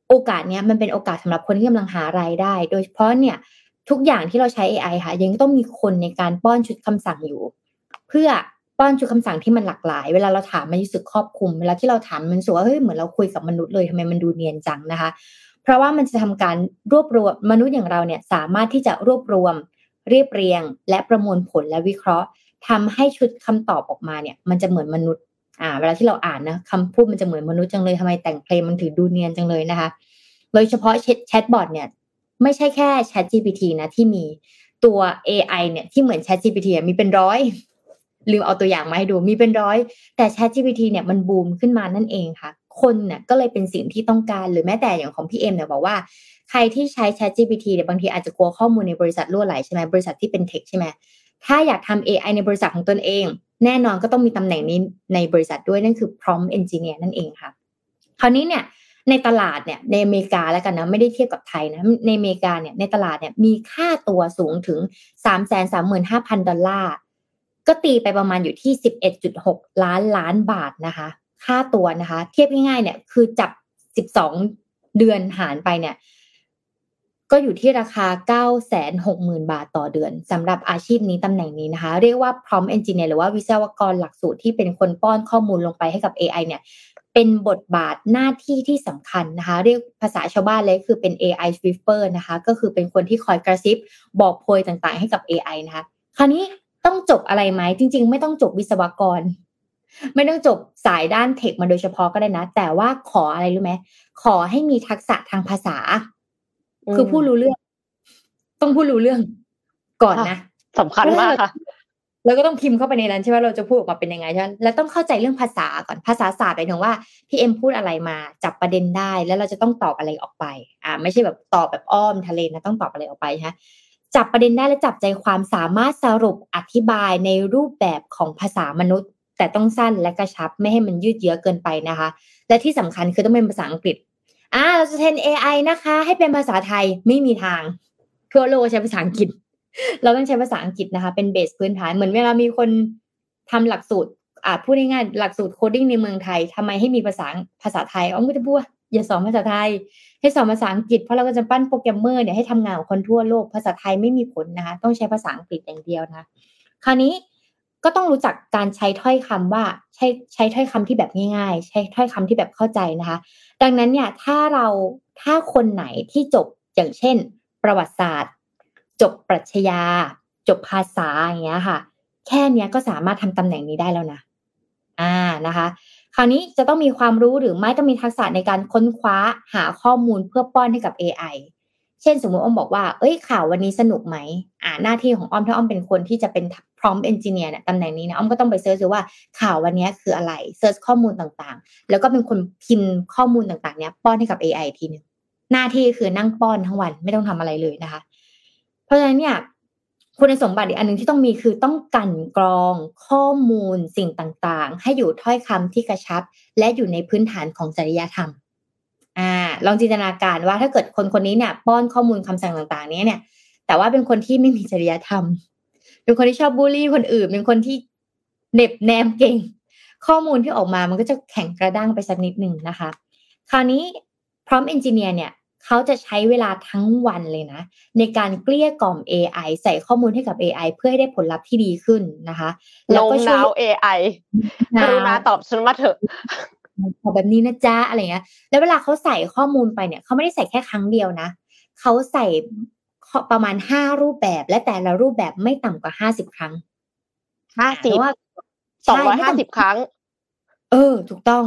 โอกาสเนี้ยมันเป็นโอกาสสำหรับคนที่กำลังหารายได้ โดยเฉพาะเนี่ยทุกอย่างที่เราใช้ AI ค่ะ ยังต้องมีคนในการป้อนชุดคำสั่งอยู่ เพื่อป้อนชุดคำสั่งที่มันหลากหลาย เวลาเราถามมันรู้สึกครอบคลุม เวลาที่เราถามมันรู้สึกว่าเฮ้ยเหมือนเราคุยกับมนุษย์เลยทำไมมันดูเนียนจังนะคะ เพราะว่ามันจะทำการรวบรวมมนุษย์อย่างเราเนี่ยสามารถที่จะรวบรวม เรียบเรียง และประมวลผลและวิเคราะห์ทำให้ชุดคำตอบออกมาเนี่ยมันจะเหมือนมนุษย์อ่าเวลาที่เราอ่านนะคำพูดมันจะเหมือนมนุษย์จังเลยทำไมแต่งเพลงมันถือดูเนียนจังเลยนะคะ โดยเฉพาะแชทบอทเนี่ยไม่ใช่แค่ Chat GPT นะที่มีตัว AI เนี่ยที่เหมือน Chat GPT มีเป็นร้อยลืมเอาตัวอย่างมาให้ดูมีเป็นร้อย แต่ Chat GPT เนี่ยมันบูมขึ้นมานั่นเองค่ะ คนเนี่ยก็เลยเป็นสิ่งที่ต้องการหรือแม้แต่อย่างของพี่เอ็มเนี่ยบอกว่าใครที่ใช้ Chat GPT เนี่ยบางทีอาจจะกลัวข้อมูลในบริษัทรั่วไหลใช่ไหมบริษัทที่เป็น tech ใช่ไหมถ้าอยากทำ AI ในบริษัทของตนเอง แน่นอนก็ต้องมีตำแหน่งนี้ในบริษัทด้วยนั่นคือ prompt engineer นั่นเองค่ะ คราวนี้เนี่ยในตลาดเนี่ยในอเมริกาแล้วกันนะไม่ได้เทียบกับไทยนะในอเมริกาเนี่ยในตลาดเนี่ยมีค่าตัวสูงถึงสามแสนสามหมื่นห้าพันดอลลาร์ ก็ตีไปประมาณอยู่ที่สิบเอ็ดจุดหกล้านล้านบาทนะคะ ค่าตัวนะคะ เทียบง่ายๆเนี่ยคือจับสิบสองเดือนหารไปเนี่ย ก็อยู่ที่ราคา 9 6 0 0 0 0 บาทต่อเดือนสำหรับอาชีพนี้ตำแหน่งนี้นะคะ เรียกว่า prompt engineer หรือว่าวิศวกรหลักสูตรที่เป็นคนป้อนข้อมูลลงไปให้กับ AI เนี่ยเป็นบทบาทหน้าที่ที่สำคัญนะคะ เรียกภาษาชาวบ้านเลยคือเป็น AI whisper นะคะ ก็คือเป็นคนที่คอยกระซิบบอกโพยต่างๆ ให้กับ AI นะคะ คราวนี้ต้องจบอะไรไหมจริง ๆ ไม่ต้องจบวิศวกร ไม่ต้องจบสายด้านเทคมาโดยเฉพาะก็ได้นะ แต่ว่าขออะไรรู้ไหมขอให้มีทักษะทางภาษา คือพูดรู้เรื่อง ต้องพูดรู้เรื่อง ก่อนนะสำคัญมากค่ะแล้วก็ต้องพิมพ์เข้าไปในนั้นใช่ไหมเราจะพูดออกมาเป็นยังไงใช่ไหมแล้วต้องเข้าใจเรื่องภาษาก่อนภาษาศาสตร์หมายถึงว่าพี่เอ็มพูดอะไรมาจับประเด็นได้ แล้วเราจะต้องตอบอะไรออกไป อ่า ไม่ใช่แบบตอบแบบอ้อมทะเลนะต้องตอบอะไรออกไปฮะจับประเด็นได้และจับใจความสามารถสรุปอธิบายในรูปแบบของภาษามนุษย์ แต่ต้องสั้นและกระชับไม่ให้มันยืดเยื้อเกินไปนะคะ และที่สำคัญคือต้องเป็นภาษาอังกฤษอ่าเราจะเทรน AI นะคะ ให้เป็นภาษาไทยไม่มีทาง ทั่วโลกใช้ภาษาอังกฤษ เราต้องใช้ภาษาอังกฤษนะคะ เป็นเบสพื้นฐานเหมือนเวลามีคนทำหลักสูตรอ่าพูดง่ายๆหลักสูตรโคดิ้งในเมืองไทยทำไมให้มีภาษาภาษาไทยอ้อมก็จะพูดว่าอย่าสอนภาษาไทย ให้สอนภาษาอังกฤษเพราะเราก็จะปั้นโปรแกรมเมอร์เนี่ยให้ทำงานของคนทั่วโลกภาษาไทยไม่มีผลนะคะ ต้องใช้ภาษาอังกฤษอย่างเดียวนะ คราวนี้ ก็ต้องรู้จักการใช้ถ้อยคำว่าใช้ใช้ถ้อยคำที่แบบง่าย ๆ ใช้ถ้อยคำที่แบบเข้าใจนะคะ ดังนั้นเนี่ยถ้าเราถ้าคนไหนที่จบอย่างเช่น ประวัติศาสตร์ จบปรัชญา จบภาษาอย่างเงี้ยค่ะ แค่เนี้ยก็สามารถทำตำแหน่งนี้ได้แล้วนะอ่านะคะ คราวนี้จะต้องมีความรู้หรือไม่ต้องมีทักษะในการค้นคว้าหาข้อมูลเพื่อป้อนให้กับ AI เช่นสมมติอ้อมบอกว่า เอ้ยข่าววันนี้สนุกไหมอ่าหน้าที่ของอ้อมถ้าอ้อมเป็นคนที่จะเป็น prompt engineer เนี่ยตำแหน่งนี้นะอ้อมก็ต้องไป search ดูว่าข่าววันนี้คืออะไร search ข้อมูลต่างๆ แล้วก็เป็นคนพิมพ์ข้อมูลต่างๆเนี้ยป้อนให้กับ AI ทีหนึงหน้าที่คือนั่งป้อนทั้งวันไม่ต้องทำอะไรเลยนะคะ เพราะฉะนั้นเนี่ยคุณสมบัติอีกอันหนึ่งที่ต้องมีคือต้องกลั่นกรองข้อมูลสิ่งต่างๆ ให้อยู่ถ้อยคำที่กระชับ และอยู่ในพื้นฐานของจริยธรรม อ่าลองจินตนาการว่าถ้าเกิดคนคนนี้เนี่ยป้อนข้อมูลคำสั่งต่างๆ นี้เนี่ย แต่ว่าเป็นคนที่ไม่มีจริยธรรม เป็นคนที่ชอบบูลลี่คนอื่น เป็นคนที่เหน็บแนมเก่ง ข้อมูลที่ออกมามันก็จะแข็งกระด้างไปสักนิดหนึ่งนะคะ คราวนี้พร้อมเอนจิเนียร์เนี่ยเขาจะใช้เวลาทั้งวันเลยนะ ในการเกลี้ยกล่อม AI ใส่ข้อมูลให้กับ AI เพื่อให้ได้ผลลัพธ์ที่ดีขึ้นนะคะ แล้วก็ช่วย AI กรุณาตอบฉันมาเถอะ ขอแบบนี้นะจ๊ะอะไรเงี้ย แล้วเวลาเขาใส่ข้อมูลไปเนี่ยเขาไม่ได้ใส่แค่ครั้งเดียวนะเขาใส่ประมาณห้ารูปแบบและแต่ละรูปแบบไม่ต่ำกว่าห้าสิบครั้งห้าสิบสองร้อยห้าสิบครั้ง เออ ถูกต้อง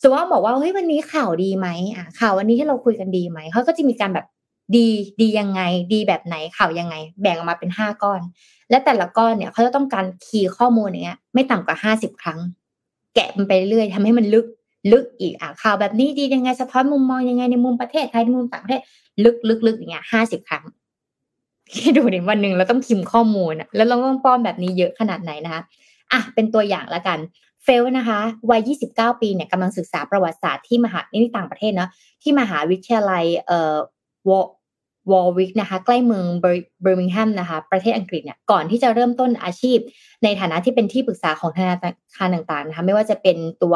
สมมติว่าบอกว่าเฮ้ยวันนี้ข่าวดีไหมอะข่าววันนี้ที่เราคุยกันดีไหมเขาก็จะมีการแบบดีดียังไง ดีแบบไหนข่าวยังไง แบ่งออกมาเป็นห้าก้อน และแต่ละก้อนเนี่ยเขาจะต้องการคีย์ข้อมูลอย่างเงี้ย ไม่ต่ำกว่าห้าสิบครั้ง แกะมันไปเรื่อยทำให้มันลึก ลึกอีกอะข่าวแบบนี้ดียังไงสะท้อนมุมมองยังไงในมุมประเทศไทยในมุมต่างประเทศ ลึกลึกลึกอย่างเงี้ยห้าสิบครั้งคิดดูดิวันหนึ่งเราต้องพิมพ์ข้อมูลแล้วเราต้องป้อนแบบนี้เยอะขนาดไหนนะคะอะเป็นตัวอย่างละกันเฟลนะคะวัย 29 ปีเนี่ยกำลังศึกษาประวัติศาสตร์ที่มหานี่ต่างประเทศเนาะที่มหาวิทยาลัยเอ่อ วอลวิกนะคะใกล้เมืองเบอร์มิงแฮมนะคะประเทศอังกฤษเนี่ยก่อนที่จะเริ่มต้นอาชีพ ในฐานะที่เป็นที่ปรึกษาของธนาคารต่างๆนะคะไม่ว่าจะเป็นตัว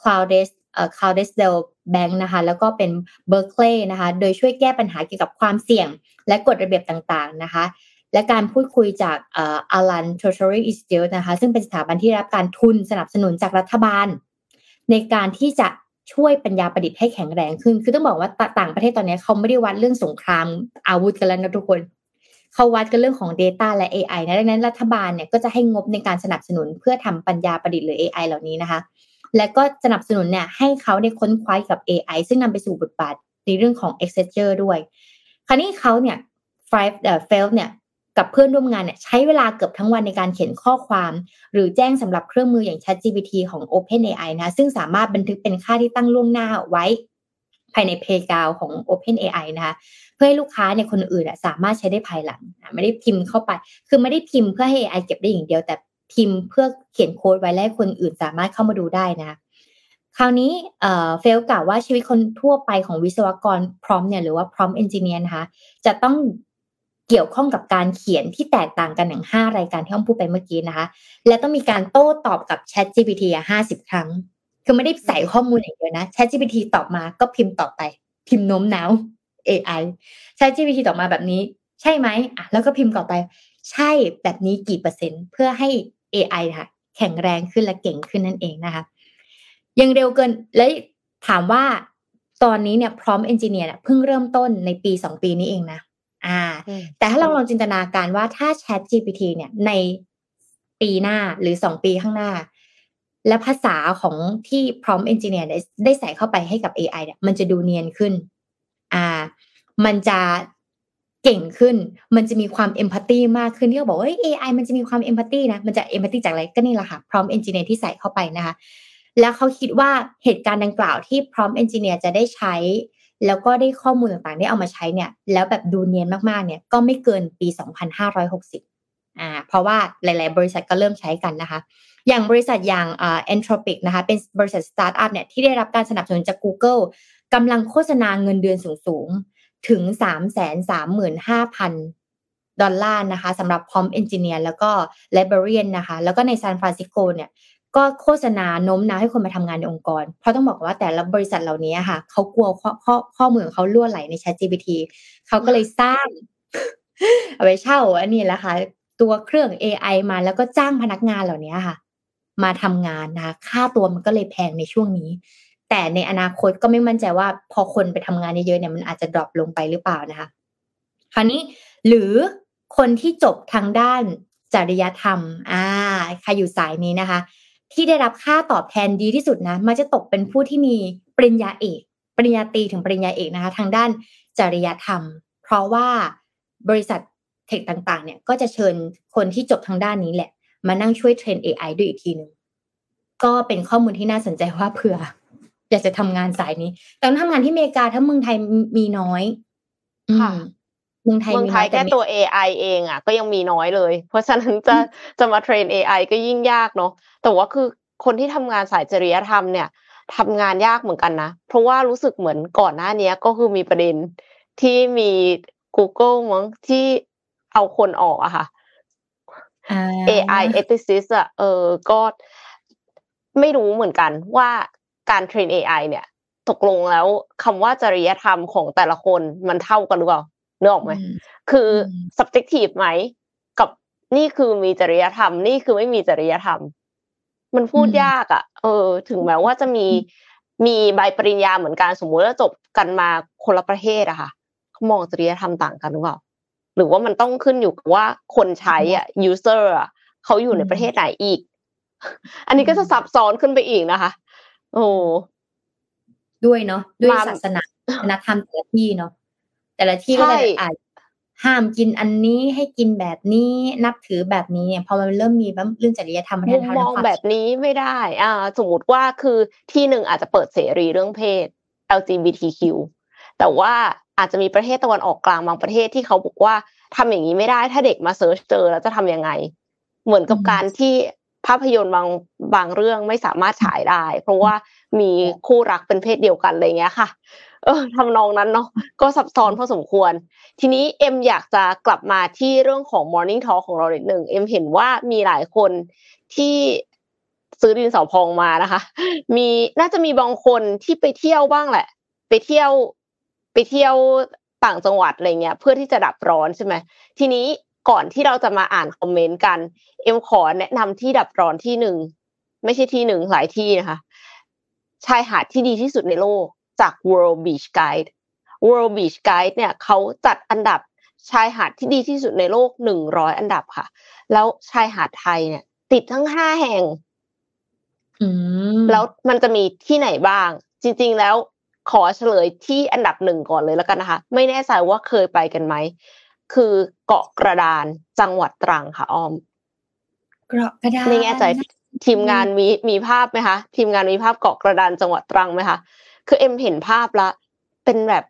Cloudes เอ่อ Cloudesdale Bank นะคะแล้วก็เป็น Berkeley นะคะโดยช่วยแก้ปัญหาเกี่ยวกับความเสี่ยง และกฎระเบียบต่างๆนะคะและการพูดคุยจากอารันทร Treasury Institute นะคะซึ่งเป็นสถาบันที่รับการทุนสนับสนุนจากรัฐบาล ในการที่จะ ช่วยปัญญาประดิษฐ์ให้แข็งแรงขึ้น คือต้องบอกว่าต่างประเทศตอนนี้เขาไม่ได้วัดเรื่องสงครามอาวุธกันแล้วนะทุกคน เขาวัดกันเรื่องของ Data และ AI นะดังนั้นรัฐบาลเนี่ยก็จะให้งบในการสนับสนุนเพื่อทำปัญญาประดิษฐ์หรือ AI เหล่านี้นะคะ และก็สนับสนุนเนี่ยให้เขาได้ค้นคว้ากับ AI ซึ่งนำไปสู่บทบาทในเรื่องของ e x c h a n g e ด้วย คราวนี้เขาเนี่ย Five เอ่อ f e l เนี่ย กับเพื่อนร่วมงานเนี่ยใช้เวลาเกือบทั้งวันในการเขียนข้อความ หรือแจ้งสำหรับเครื่องมืออย่าง ChatGPT ของ OpenAI นะซึ่งสามารถบันทึกเป็นค่าที่ตั้งล่วงหน้าไว้ ภายในเพย์กาวของ OpenAI นะคะเพื่อให้ลูกค้าเนี่ยคนอื่นสามารถใช้ได้ภายหลังไม่ได้พิมพ์เข้าไป คือไม่ได้พิมพ์เพื่อให้ AI เก็บได้อย่างเดียว แต่พิมพ์เพื่อเขียนโค้ดไว้และคนอื่นสามารถเข้ามาดูได้นะคราวนี้เฟลกล่าวว่าชีวิตคนทั่วไปของวิศวกรพร้อมเนี่ยหรือว่าพร้อมเอนจิเนียร์นะคะจะต้อง เกี่ยวข้องกับการเขียนที่แตกต่างกันอย่างห้ารายการที่อ้อมพูดไปเมื่อกี้นะคะ และต้องมีการโต้ตอบกับ Chat GPT อะห้าสิบครั้ง คือไม่ได้ใส่ข้อมูลอย่างเดียวนะ Chat GPT ตอบมาก็พิมพ์ตอบไป พิมพ์โน้มน้าว AI Chat GPT ตอบมาแบบนี้ ใช่ไหมอะแล้วก็พิมพ์ต่อไป ใช่แบบนี้กี่เปอร์เซ็นต์ เพื่อให้ AI ค่ะ แข็งแรงขึ้นและเก่งขึ้นนั่นเองนะคะยังเร็วเกินและถามว่าตอนนี้เนี่ย prompt engineer เพิ่งเริ่มต้นในปีสองปีนี้เองนะ อ่า แต่ถ้าเราลองจินตนาการว่าถ้า Chat GPT เนี่ยในปีหน้าหรือสองปีข้างหน้า และภาษาของที่ prompt engineer ได้ใส่เข้าไปให้กับ AI เนี่ยมันจะดูเนียนขึ้น อ่า มันจะเก่งขึ้น มันจะมีความ empathy มากขึ้นที่เขาบอกว่า AI มันจะมีความ empathy นะ มันจะ empathy จากอะไรก็นี่แหละค่ะ prompt engineer ที่ใส่เข้าไปนะคะ แล้วเขาคิดว่าเหตุการณ์ดังกล่าวที่ Prompt Engineer จะได้ใช้ แล้วก็ได้ข้อมูลต่างๆ ได้เอามาใช้เนี่ย แล้วแบบดูเนียนมากๆ เนี่ย ก็ไม่เกินปี 2560 อ่า เพราะว่าหลาย ๆ บริษัทก็เริ่มใช้กันนะคะ อย่างบริษัทอย่างอ่า Anthropic นะคะ เป็นบริษัทสตาร์ทอัพเนี่ย ที่ได้รับการสนับสนุนจาก Google กำลังโฆษณาเงินเดือนสูงๆ ถึง 335,000 ดอลลาร์นะคะสำหรับ Prompt Engineer แล้วก็ Librarian นะคะ แล้วก็ในซานฟรานซิสโกเนี่ย ก็โฆษณาโน้มน้าวให้คนมาทำงานในองค์กร เพราะต้องบอกว่าแต่ละบริษัทเหล่านี้ค่ะเขากลัวข้อข้อข้อมูลของเขารั่วไหลใน Chat GPT เขาก็เลยสร้าง เอาไว้เช่าอันนี้แหละค่ะตัวเครื่อง AI มาแล้วก็จ้างพนักงานเหล่านี้ค่ะ มาทำงานนะค่าตัวมันก็เลยแพงในช่วงนี้ แต่ในอนาคตก็ไม่มั่นใจว่า พอคนไปทำงานเยอะๆเนี่ยมันอาจจะ drop ลงไปหรือเปล่านะคะคราวนี้หรือคนที่จบทางด้านจริยธรรม อ่า ใครอยู่สายนี้นะคะ ที่ได้รับค่าตอบแทนดีที่สุดนะมันจะตกเป็นผู้ที่มีปริญญาเอก ปริญญาตรีถึงปริญญาเอกนะคะ ทางด้านจริยธรรม เพราะว่าบริษัทเทคต่างๆ เนี่ยก็จะเชิญคนที่จบทางด้านนี้แหละ มานั่งช่วยเทรน AI ด้วยอีกทีหนึ่งก็เป็นข้อมูลที่น่าสนใจว่าเผื่ออยากจะทำงานสายนี้ แต่ทำงานที่อเมริกาถ้าเมืองไทยมีน้อยค่ะ เมืองไทยเมืองไทยแค่ตัว AI เองอะ ก็ยังมีน้อยเลย เพราะฉะนั้นจะจะมาเทรน AI ก็ยิ่งยากเนาะแต่ว่าคือคนที่ทำงานสายจริยธรรมเนี่ยทำงานยากเหมือนกันนะ เพราะว่ารู้สึกเหมือนก่อนหน้านี้ก็คือมีประเด็นที่มี Google มั้งที่เอาคนออกอะค่ะ AI ethicist อะเออก็ไม่รู้เหมือนกันว่าการเทรน AI เนี่ย ตกลงแล้วคำว่าจริยธรรมของแต่ละคนมันเท่ากันหรือเปล่า นึกออกไหมอืมคืออม subjective ไหมกับนี่คือมีจริยธรรม นี่คือไม่มีจริยธรรม มันพูดยากอะ เออ ถึงแม้ว่าจะมีมีใบปริญญาเหมือนกันสมมุติว่าจบกันมาคนละประเทศอะค่ะเขามองจริยธรรมต่างกันหรือเปล่าหรือว่ามันต้องขึ้นอยู่กับว่าคนใช้อะ user อะเขาอยู่ในประเทศไหนอีก อันนี้ก็จะซับซ้อนขึ้นไปอีกนะคะ โอ้ด้วยเนาะด้วยมาศาสนาวัฒนธรรมแต่ละที่เนาะ แต่ละที่ก็ใช่จะอาจห้ามกินอันนี้ให้กินแบบนี้นับถือแบบนี้เนี่ยพอมันเริ่มมีเรื่องจริยธรรมวัฒมุนมธรรมมองความแบบนี้ไม่ได้ อ่า สมมติว่าคือที่หนึ่งอาจจะเปิดเสรีเรื่องเพศ LGBTQ แต่ว่าอาจจะมีประเทศตะวันออกกลางบางประเทศที่เขาบอกว่าทำอย่างนี้ไม่ได้ ถ้าเด็กมา search เจอแล้วจะทำยังไง เหมือนกับการที่ภาพยนตร์บางบางเรื่องไม่สามารถฉายได้ เพราะว่ามีคู่รักเป็นเพศเดียวกันอะไรเงี้ยค่ะ เออทำนองนั้นเนาะก็ซับซ้อนพอสมควร ทีนี้เอ็มอยากจะกลับมาที่เรื่องของ Morning Talk ของเราหนึ่งเอ็มเห็นว่ามีหลายคนที่ซื้อดินสอพองมานะคะ มีน่าจะมีบางคนที่ไปเที่ยวบ้างแหละ ไปเที่ยว ไปเที่ยวต่างจังหวัดอะไรเงี้ย เพื่อที่จะดับร้อนใช่ไหมทีนี้ก่อนที่เราจะมาอ่านคอมเมนต์กัน เอ็มขอแนะนำที่ดับร้อนที่หนึ่งไม่ใช่ที่หนึ่งหลายที่นะคะชายหาดที่ดีที่สุดในโลก จาก World Beach Guide World Beach Guide เนี่ยเขาจัดอันดับชายหาดที่ดีที่สุดในโลกหนึ่งร้อยอันดับค่ะ แล้วชายหาดไทยเนี่ย ติดทั้งห้าแห่งอืมแล้วมันจะมีที่ไหนบ้าง จริง ๆ แล้วขอเฉลยที่อันดับหนึ่งก่อนเลยแล้วกันนะคะ ไม่แน่ใจว่าเคยไปกันไหม คือเกาะกระดานจังหวัดตรังค่ะอ้อมเกราะกระดานไม่แน่ใจทีมงานมีมีภาพไหมคะทีมงานมีภาพเกาะกระดานจังหวัดตรังไหมคะ คือเอ็มเห็นภาพละ เป็นแบบ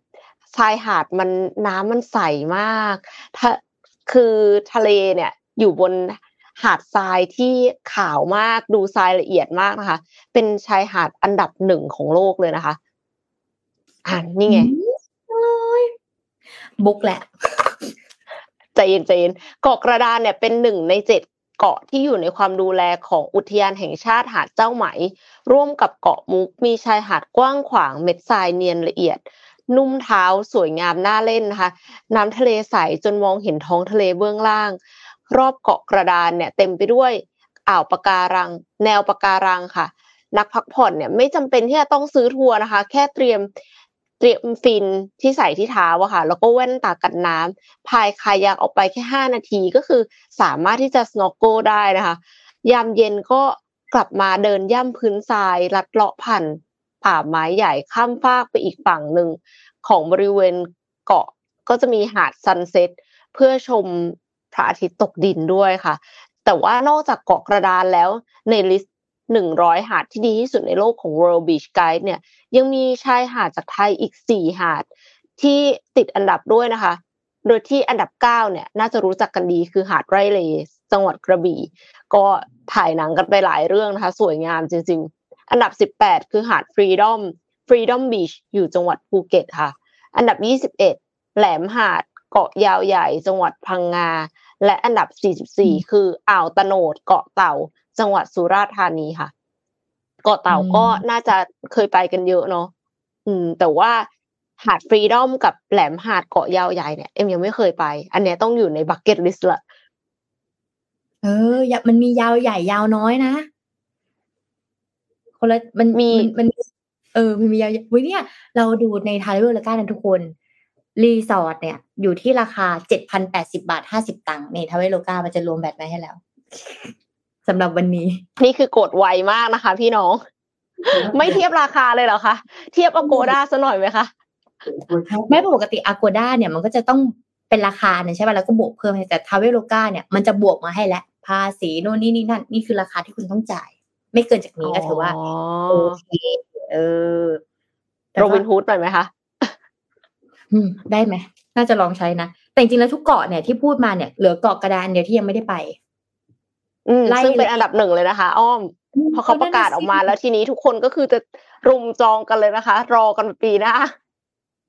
ชายหาดมันน้ำมันใสมากถ้าคือทะเลเนี่ย อยู่บนหาดทรายที่ขาวมากดูทรายละเอียดมากนะคะ เป็นชายหาดอันดับหนึ่งของโลกเลยนะคะ อ่านี่ไงโอ้ยบุกแหละใจเย็นใจเย็นเกาะกระดานเนี่ยเป็นหนึ่งในเจ็ด เกาะที่อยู่ในความดูแลของอุทยานแห่งชาติหาดเจ้าไหม ร่วมกับเกาะมุก มีชายหาดกว้างขวางเม็ดทรายเนียนละเอียด นุ่มเท้าสวยงามน่าเล่นนะคะ น้ำทะเลใสจนมองเห็นท้องทะเลเบื้องล่าง รอบเกาะกระดานเนี่ยเต็มไปด้วยอ่าวปะการัง แนวปะการังค่ะ นักพักผ่อนเนี่ยไม่จำเป็นที่จะต้องซื้อทัวร์นะคะ แค่เตรียม เตรียมฟินที่ใส่ที่เท้าอะค่ะ แล้วก็แว่นตากันน้ำพายคายักออกไปแค่ห้านาทีก็คือสามารถที่จะสโนว์โกได้นะคะ ยามเย็นก็กลับมาเดินย่ำพื้นทรายลัดเลาะผ่านป่าไม้ใหญ่ข้ามฟากไปอีกฝั่งหนึ่งของบริเวณเกาะก็จะมีหาด Sunset เพื่อชมพระอาทิตย์ตกดินด้วยค่ะ แต่ว่านอกจากเกาะกระดานแล้วใน list หนึ่งร้อยหาดที่ดีที่สุดในโลกของ World Beach Guide เนี่ย ยังมีชายหาดจากไทยอีกสี่หาดที่ติดอันดับด้วยนะคะ โดยที่อันดับเก้าเนี่ย น่าจะรู้จักกันดีคือหาดไร่เลจังหวัดกระบี่ ก็ถ่ายหนังกันไปหลายเรื่องนะคะ สวยงามจริง ๆ อันดับสิบแปดคือหาด Freedom Freedom Beach อยู่จังหวัดภูเก็ตค่ะ อันดับยี่สิบเอ็ดแหลมหาดเกาะยาวใหญ่จังหวัดพังงา และอันดับ 44 คืออ่าวโตนดเกาะเต่า จังหวัดสุราษฎร์ธานีค่ะ เกาะเต่าอืมก็น่าจะเคยไปกันเยอะเนาะอืม แต่ว่าหาด Freedom กับแหลมหาดเกาะยาวใหญ่เนี่ยเอ็มยังไม่เคยไป อันเนี้ยต้องอยู่ใน bucket list ละเอออย่ามันมียาวใหญ่ยาวน้อยนะคนละมันมีมันมันเออมันมียาวเว้ยเนี่ย เราดูใน Traveloka ละกันนะทุกคนรีสอร์ทเนี่ย อยู่ที่ราคาเจ็ดพันแปดสิบาทห้าสิบตังค์นี่ Traveloka มันจะรวม VAT ไว้ให้แล้ว สำหรับวันนี้ นี่คือกดไวมากนะคะ พี่น้อง ไม่เทียบราคาเลยเหรอคะเทียบ Agoda ซะหน่อยไหมคะไม่ปกติอากูด้าเนี่ยมันก็จะต้องเป็นราคาเนี่ยใช่ป่ะแล้วก็บวกเพิ่มให้แต่ทาเวโลกาเนี่ยมันจะบวกมาให้แล้วภาษีโน่นนี่นี่นั่นนี่คือราคาที่คุณต้องจ่าย ไม่เกินจากนี้ก็ถือว่าอ๋อโอเคเออแต่โรก็บินฮูดหน่อยไหมคะอืมได้ไหมน่าจะลองใช้นะแต่จริงๆแล้วทุกเกาะเนี่ยที่พูดมาเนี่ยเหลือเกาะกระดานเดียวที่ยังไม่ได้ไปอืมไล่ ซึ่งเป็นเลยอันดับหนึ่งเลยนะคะ อ้อม พอเขาประกาศออกมาแล้วทีนี้ทุกคนก็คือจะรุมจองกันเลยนะคะ รอกันปีหน้า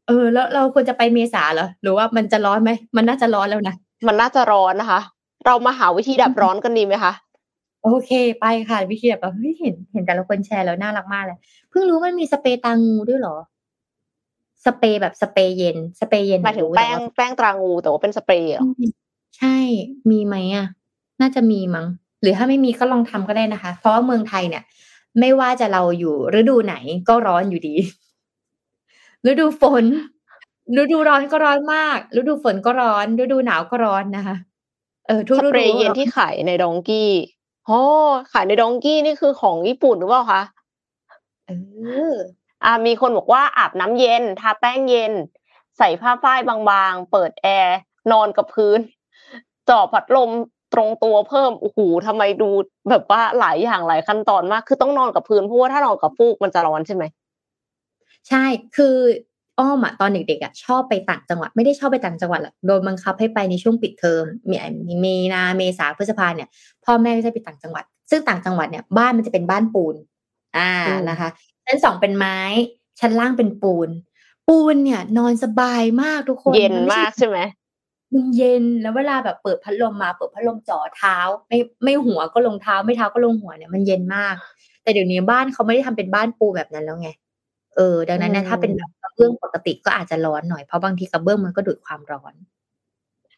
เออ แล้วเราควรจะไปเมษาเหรอหรือว่ามันจะร้อนไหมมันน่าจะร้อนแล้วนะมันน่าจะร้อนนะคะ เรามาหาวิธีดับร้อนกันดีไหมคะโอเค ไปค่ะวิธีแบบเฮ้ยเห็นเห็นแต่ละคนแชร์แล้วน่ารักมากเลยเพิ่งรู้มันมีสเปรย์ตางูด้วยเหรอ สเปรย์แบบสเปรย์เย็น สเปรย์เย็นหมายถึงแป้งแป้งตรางูแต่ว่าเป็นสเปรย์เหรอใช่มีไหมอะ น่าจะมีมั้ง หรือถ้าไม่มีก็ลองทำก็ได้นะคะ เพราะว่าเมืองไทยเนี่ย ไม่ว่าจะเราอยู่ฤดูไหนก็ร้อนอยู่ดี ฤดูฝน ฤดูร้อนก็ร้อนมาก ฤดูฝนก็ร้อน ฤดูหนาวก็ร้อนนะคะ เออทุกสฤเปรดูย์เย็นที่ขายในดองกี้โอ้ขายในดองกี้นี่คือของญี่ปุ่นหรือเปล่าคะเอออ่ามีคนบอกว่าอาบน้ำเย็น ทาแป้งเย็น ใส่ผ้าฝ้ายบางๆ เปิดแอร์ นอนกับพื้นจ่อพัดลม ตรงตัวเพิ่มโอ้โหทำไมดูแบบว่าหลายอย่างหลายขั้นตอนมาก คือต้องนอนกับพื้นเพราะว่าถ้านอนกับฟูกมันจะร้อนใช่ไหมใช่คืออ้อมอะตอนเด็กๆอะชอบไปต่างจังหวัดไม่ได้ชอบไปต่างจังหวัดหรอกโดนบังคับให้ไปในช่วงปิดเทอมมีมีเมนาเมษาพฤษภาเนี่ยพ่อแม่ก็จะไปต่างจังหวัด ซึ่งต่างจังหวัดเนี่ยบ้านมันจะเป็นบ้านปูน อ่าอืมนะคะชั้นสองเป็นไม้ ชั้นล่างเป็นปูน ปูนเนี่ย นอนสบายมากทุกคนเย็นไใช่มากใช่ไหม มันเย็นแล้วเวลาแบบเปิดพัดลมมาเปิดพัดลมจ่อเท้า ไม่ไม่หัวก็ลงเท้า ไม่เท้าก็ลงหัวเนี่ยมันเย็นมาก แต่เดี๋ยวนี้บ้านเขาไม่ได้ทำเป็นบ้านปูแบบนั้นแล้วไงเออ ดังนั้นเนยอืมถ้าเป็นแบบกระเบื้องปกติก็อาจจะร้อนหน่อยเพราะบางทีกระเบื้องมันก็ดูดความร้อน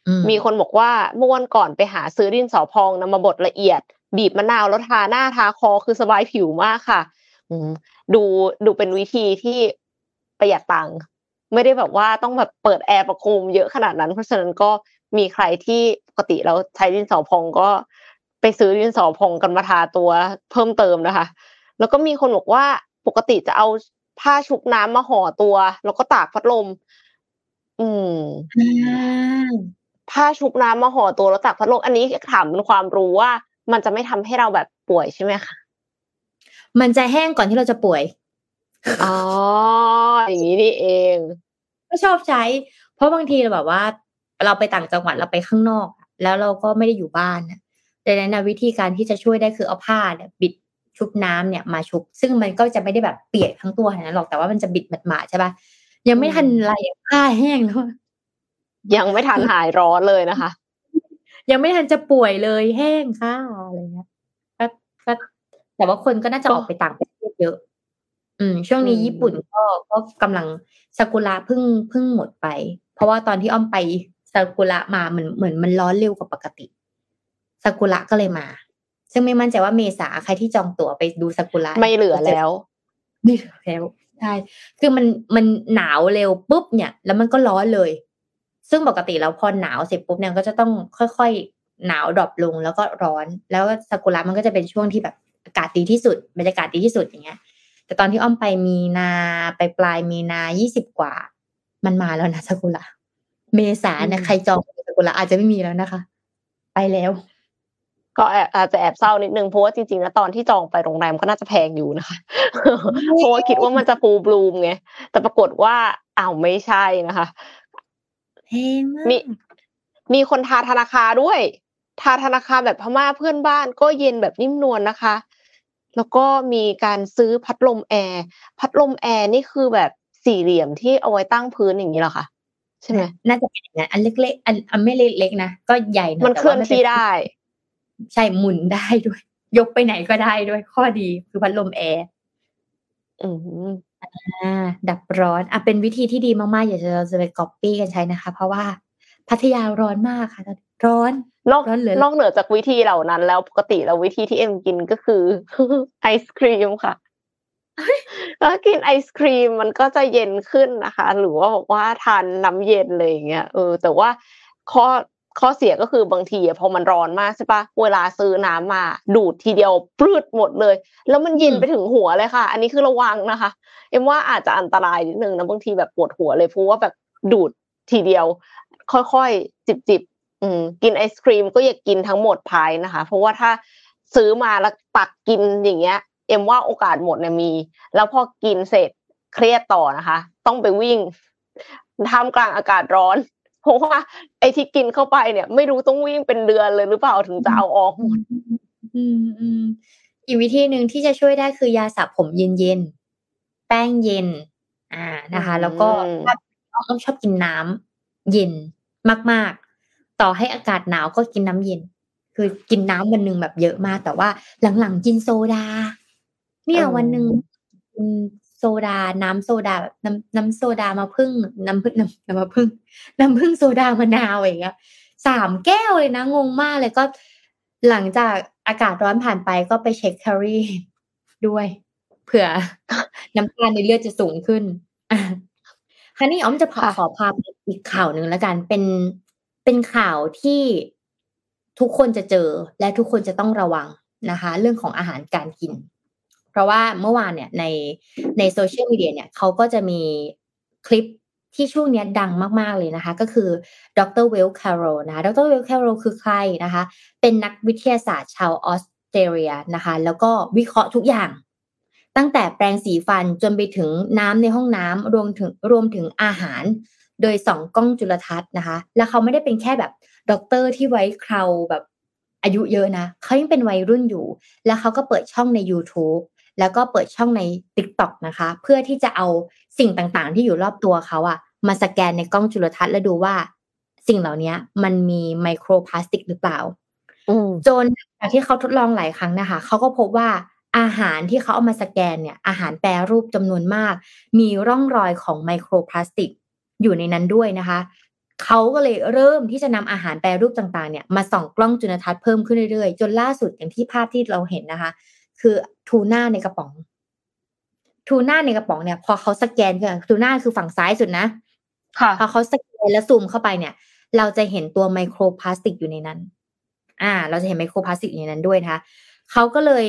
อืมมีคนบอกว่าเมื่อวันก่อนไปหาซื้อดินสอพองนำมาบดละเอียด บีบมะนาวแล้วทาหน้าทาคอคือสบายผิวมากค่ะอืมดูดูเป็นวิธีที่ประหยัดตังค์ ไม่ได้แบบว่าต้องแบบเปิดแอร์ประโคมเยอะขนาดนั้น เพราะฉะนั้นก็มีใครที่ปกติเราใช้ดินสอพองก็ไปซื้อดินสอพองกันมาทาตัวเพิ่มเติมนะคะ แล้วก็มีคนบอกว่าปกติจะเอาผ้าชุบน้ำมาห่อตัว แล้วก็ตากพัดลม อืมผ้าชุบน้ำมาห่อตัวแล้วตากพัดลมอันนี้ถามเป็นความรู้ว่า มันจะไม่ทำให้เราแบบป่วยใช่ไหมคะมันจะแห้งก่อนที่เราจะป่วย อ๋ออย่างนี้นี่เอง ก็ชอบใช้ เพราะบางทีเราแบบว่า เราไปต่างจังหวัดเราไปข้างนอกอะแล้วเราก็ไม่ได้อยู่บ้านนะดังนั้นนะวิธีการที่จะช่วยได้คือเอาผ้าเนี่ยบิดชุบน้ำเนี่ยมาชุบ ซึ่งมันก็จะไม่ได้แบบเปียกทั้งตัวขนาดนั้นหรอกแต่ว่ามันจะบิดหมาดๆใช่ปะยังไม่ทันไรอะผ้าแห้งแล้วอะยังไม่ทันหายร้อนเลยนะคะ ยังไม่ทันจะป่วยเลยแห้งค่ะอะไรเงี้ยก็ก็แต่ว่าคนก็น่าจะก็ออกไปต่างประเทศเยอะ อืม ช่วงนี้อืมญี่ปุ่นก็ก็กำลังซากุระเพิ่งเพิ่งหมดไป เพราะว่าตอนที่อ้อมไปซากุระมาเหมือนเหมือนมันร้อนเร็วกว่าปกติซากุระก็เลยมา ซึ่งไม่มั่นใจว่าเมษาใครที่จองตั๋วไปดูซากุระไม่เหลือแล้วไม่เหลือแล้วใช่คือมันมันหนาวเร็วปุ๊บเนี่ย แล้วมันก็ร้อนเลย ซึ่งปกติแล้วพอหนาวเสร็จปุ๊บเนี่ยก็จะต้องค่อยๆหนาวดรอปลงแล้วก็ร้อน แล้วซากุระมันก็จะเป็นช่วงที่แบบอากาศดีที่สุดบรรยากาศดีที่สุดอย่างเงี้ย แต่ตอนที่อ้อมไปมีนาไปปลายมีนายี่สิบกว่า มันมาแล้วนะซากุระเมษาเนี่ยอืมใครจองซากุระอาจจะไม่มีแล้วนะคะ ไปแล้ว ก็แอบอาจจะแอบเศร้านิดนึงเพราะว่าจริงๆแล้วตอนที่จองไปโรงแรมก็น่าจะแพงอยู่นะคะเพราะว่าคิดว่ามันจะ full bloom ไงแต่ปรากฏว่าอ้าวไม่ใช่นะคะแพงมากมีมีคนทาทานาคาด้วย ทาทานาคาแบบพม่าเพื่อนบ้านก็เย็นแบบนิ่มนวลนะคะ แล้วก็มีการซื้อพัดลมแอร์พัดลมแอร์นี่คือแบบสี่เหลี่ยมที่เอาไว้ตั้งพื้นอย่างนี้เหรอคะใช่ไหมน่าจะเป็นอย่างนั้นออันเล็กๆอันอันไม่เล็กๆนะก็ใหญ่หน่อยมันแต่เคลื่อนว่าที่ป็ได้ ใช่หมุนได้ด้วย ยกไปไหนก็ได้ด้วย ข้อดีคือพัดลมแอร์อืมอ่าดับร้อนอะเป็นวิธีที่ดีมากๆอยากจะเราจะไปก๊อปปี้กันใช้นะคะ เพราะว่าพัทยาร้อนมากค่ะตอนนี้ร้อน นอกร้อนเหลือนอกเหนือจากวิธีเหล่านั้น แล้วปกติแล้ววิธีที่เอ็มกินก็คือไอศครีมค่ะแล้วกินไอศครีมมันก็จะเย็นขึ้นนะคะ หรือว่าบอกว่าทานน้ำเย็นเลยอย่างเงี้ยเออ แต่ว่าข้อข้อเสียก็คือบางทีอะพอมันร้อนมากใช่ปะเวลาซื้อน้ำมา ดูดทีเดียวปลืดหมดเลย แล้วมันเย็นไปถึงหัวเลยค่ะ อันนี้คือระวังนะคะ เอ็มว่าอาจจะอันตรายนิดนึงนะบางทีแบบปวดหัวเลยเพราะว่าแบบดูดทีเดียว ค่อยๆจิบๆ อืมกินไอศครีมก็อย่ากินทั้งหมดภายนะคะ เพราะว่าถ้าซื้อมาแล้วตักกินอย่างเงี้ย เอ็มว่าโอกาสหมดเนี่ยมี แล้วพอกินเสร็จเครียดต่อนะคะ ต้องไปวิ่งท่ามกลางอากาศร้อนเพราะว่าไอที่กินเข้าไปเนี่ย ไม่รู้ต้องวิ่งเป็นเดือนเลยหรือเปล่าถึงจะเอาออกหมดอืมอืมอีกวิธีหนึ่งที่จะช่วยได้คือยาสระผมเย็นๆแป้งเย็น อ่านะคะ แล้วก็ถ้าอ้อมชอบกินน้ำเย็นมากๆ ต่อให้อากาศหนาวก็กินน้ำเย็น คือกินน้ำวันหนึ่งแบบเยอะมาก แต่ว่าหลังๆกินโซดา เนี่ยวันหนึ่งกินโซดา น้ำโซดาแบบน้ำน้ำโซดามาผึ้งน้ำผึ้งน้ำน้ำมาผึ้ง น้ำผึ้งโซดามะนาวอย่างเงี้ยสามแก้วเลยนะงงมากเลยก็หลังจากอากาศร้อนผ่านไปก็ไปเช็คแคลอรี่ด้วยเผื่อน้ำตาลในเลือดจะสูงขึ้นอะคราวนี้อ้อมจะขอค่ะขอพาไปอีกข่าวหนึ่งแล้วกันเป็น เป็นข่าวที่ทุกคนจะเจอและทุกคนจะต้องระวังนะคะ เรื่องของอาหารการกิน เพราะว่าเมื่อวานเนี่ยในในโซเชียลมีเดียเนี่ยเขาก็จะมีคลิปที่ช่วงนี้ดังมาก ๆ เลยนะคะ ก็คือดรเวลคาร์โรนะดรเวลคาร์โรคือใครนะคะ เป็นนักวิทยาศาสตร์ชาวออสเตรเลียนะคะ แล้วก็วิเคราะห์ทุกอย่าง ตั้งแต่แปรงสีฟันจนไปถึงน้ำในห้องน้ำรวมถึงรวมถึงอาหาร โดยส่องกล้องจุลทรรศน์นะคะ แล้วเขาไม่ได้เป็นแค่แบบด็อกเตอร์ที่ไว้เคราแบบอายุเยอะนะเขายังเป็นวัยรุ่นอยู่ แล้วเขาก็เปิดช่องใน YouTube แล้วก็เปิดช่องใน TikTok นะคะ เพื่อที่จะเอาสิ่งต่างๆ ที่อยู่รอบตัวเขาอะมาสแกนในกล้องจุลทรรศน์แล้วดูว่า สิ่งเหล่านี้มันมีไมโครพลาสติกหรือเปล่าอืมจนจากที่เขาทดลองหลายครั้งนะคะเขาก็พบว่าอาหารที่เขาเอามาสแกนเนี่ยอาหารแปรรูปจำนวนมาก มีร่องรอยของไมโครพลาสติก อยู่ในนั้นด้วยนะคะเขาก็เลยเริ่มที่จะนำอาหารแปรรูปต่างๆเนี่ยมาส่องกล้องจุลทรรศน์เพิ่มขึ้นเรื่อยๆ จนล่าสุดอย่างที่ภาพที่เราเห็นนะคะ คือทูน่าในกระป๋อง ทูน่าในกระป๋องเนี่ย พอเขาสแกนคือทูน่าคือฝั่งซ้ายสุดนะค่ะพอเขาสแกนแล้วซูมเข้าไปเนี่ย เราจะเห็นตัวไมโครพลาสติกอยู่ในนั้น อ่า เราจะเห็นไมโครพลาสติกอยู่ในนั้นด้วยนะคะเขาก็เลย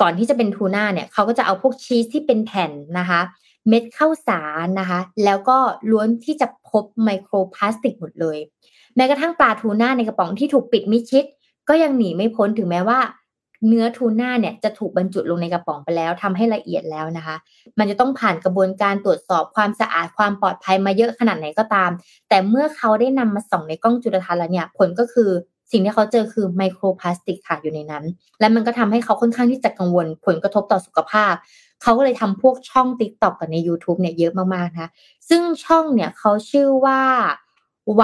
ก่อนที่จะเป็นทูน่าเนี่ยเขาก็จะเอาพวกชีสที่เป็นแผ่นนะคะ เม็ดข้าวสารนะคะ แล้วก็ล้วนที่จะพบไมโครพลาสติกหมดเลย แม้กระทั่งปลาทูน่าในกระป๋องที่ถูกปิดมิดชิด ก็ยังหนีไม่พ้นถึงแม้ว่า เนื้อทูน่าเนี่ยจะถูกบรรจุลงในกระป๋องไปแล้วทำให้ละเอียดแล้วนะคะ มันจะต้องผ่านกระบวนการตรวจสอบความสะอาดความปลอดภัยมาเยอะขนาดไหนก็ตาม แต่เมื่อเขาได้นำมาส่องในกล้องจุลทรรศน์แล้วเนี่ยผลก็คือสิ่งที่เขาเจอคือไมโครพลาสติกค่ะอยู่ในนั้น และมันก็ทำให้เขาค่อนข้างที่จะกังวลผลกระทบต่อสุขภาพ เขาก็เลยทำพวกช่อง t ิ k t o k กับใน YouTube เนี่ยเยอะมากๆนะคะซึ่งช่องเนี่ยเขาชื่อว่า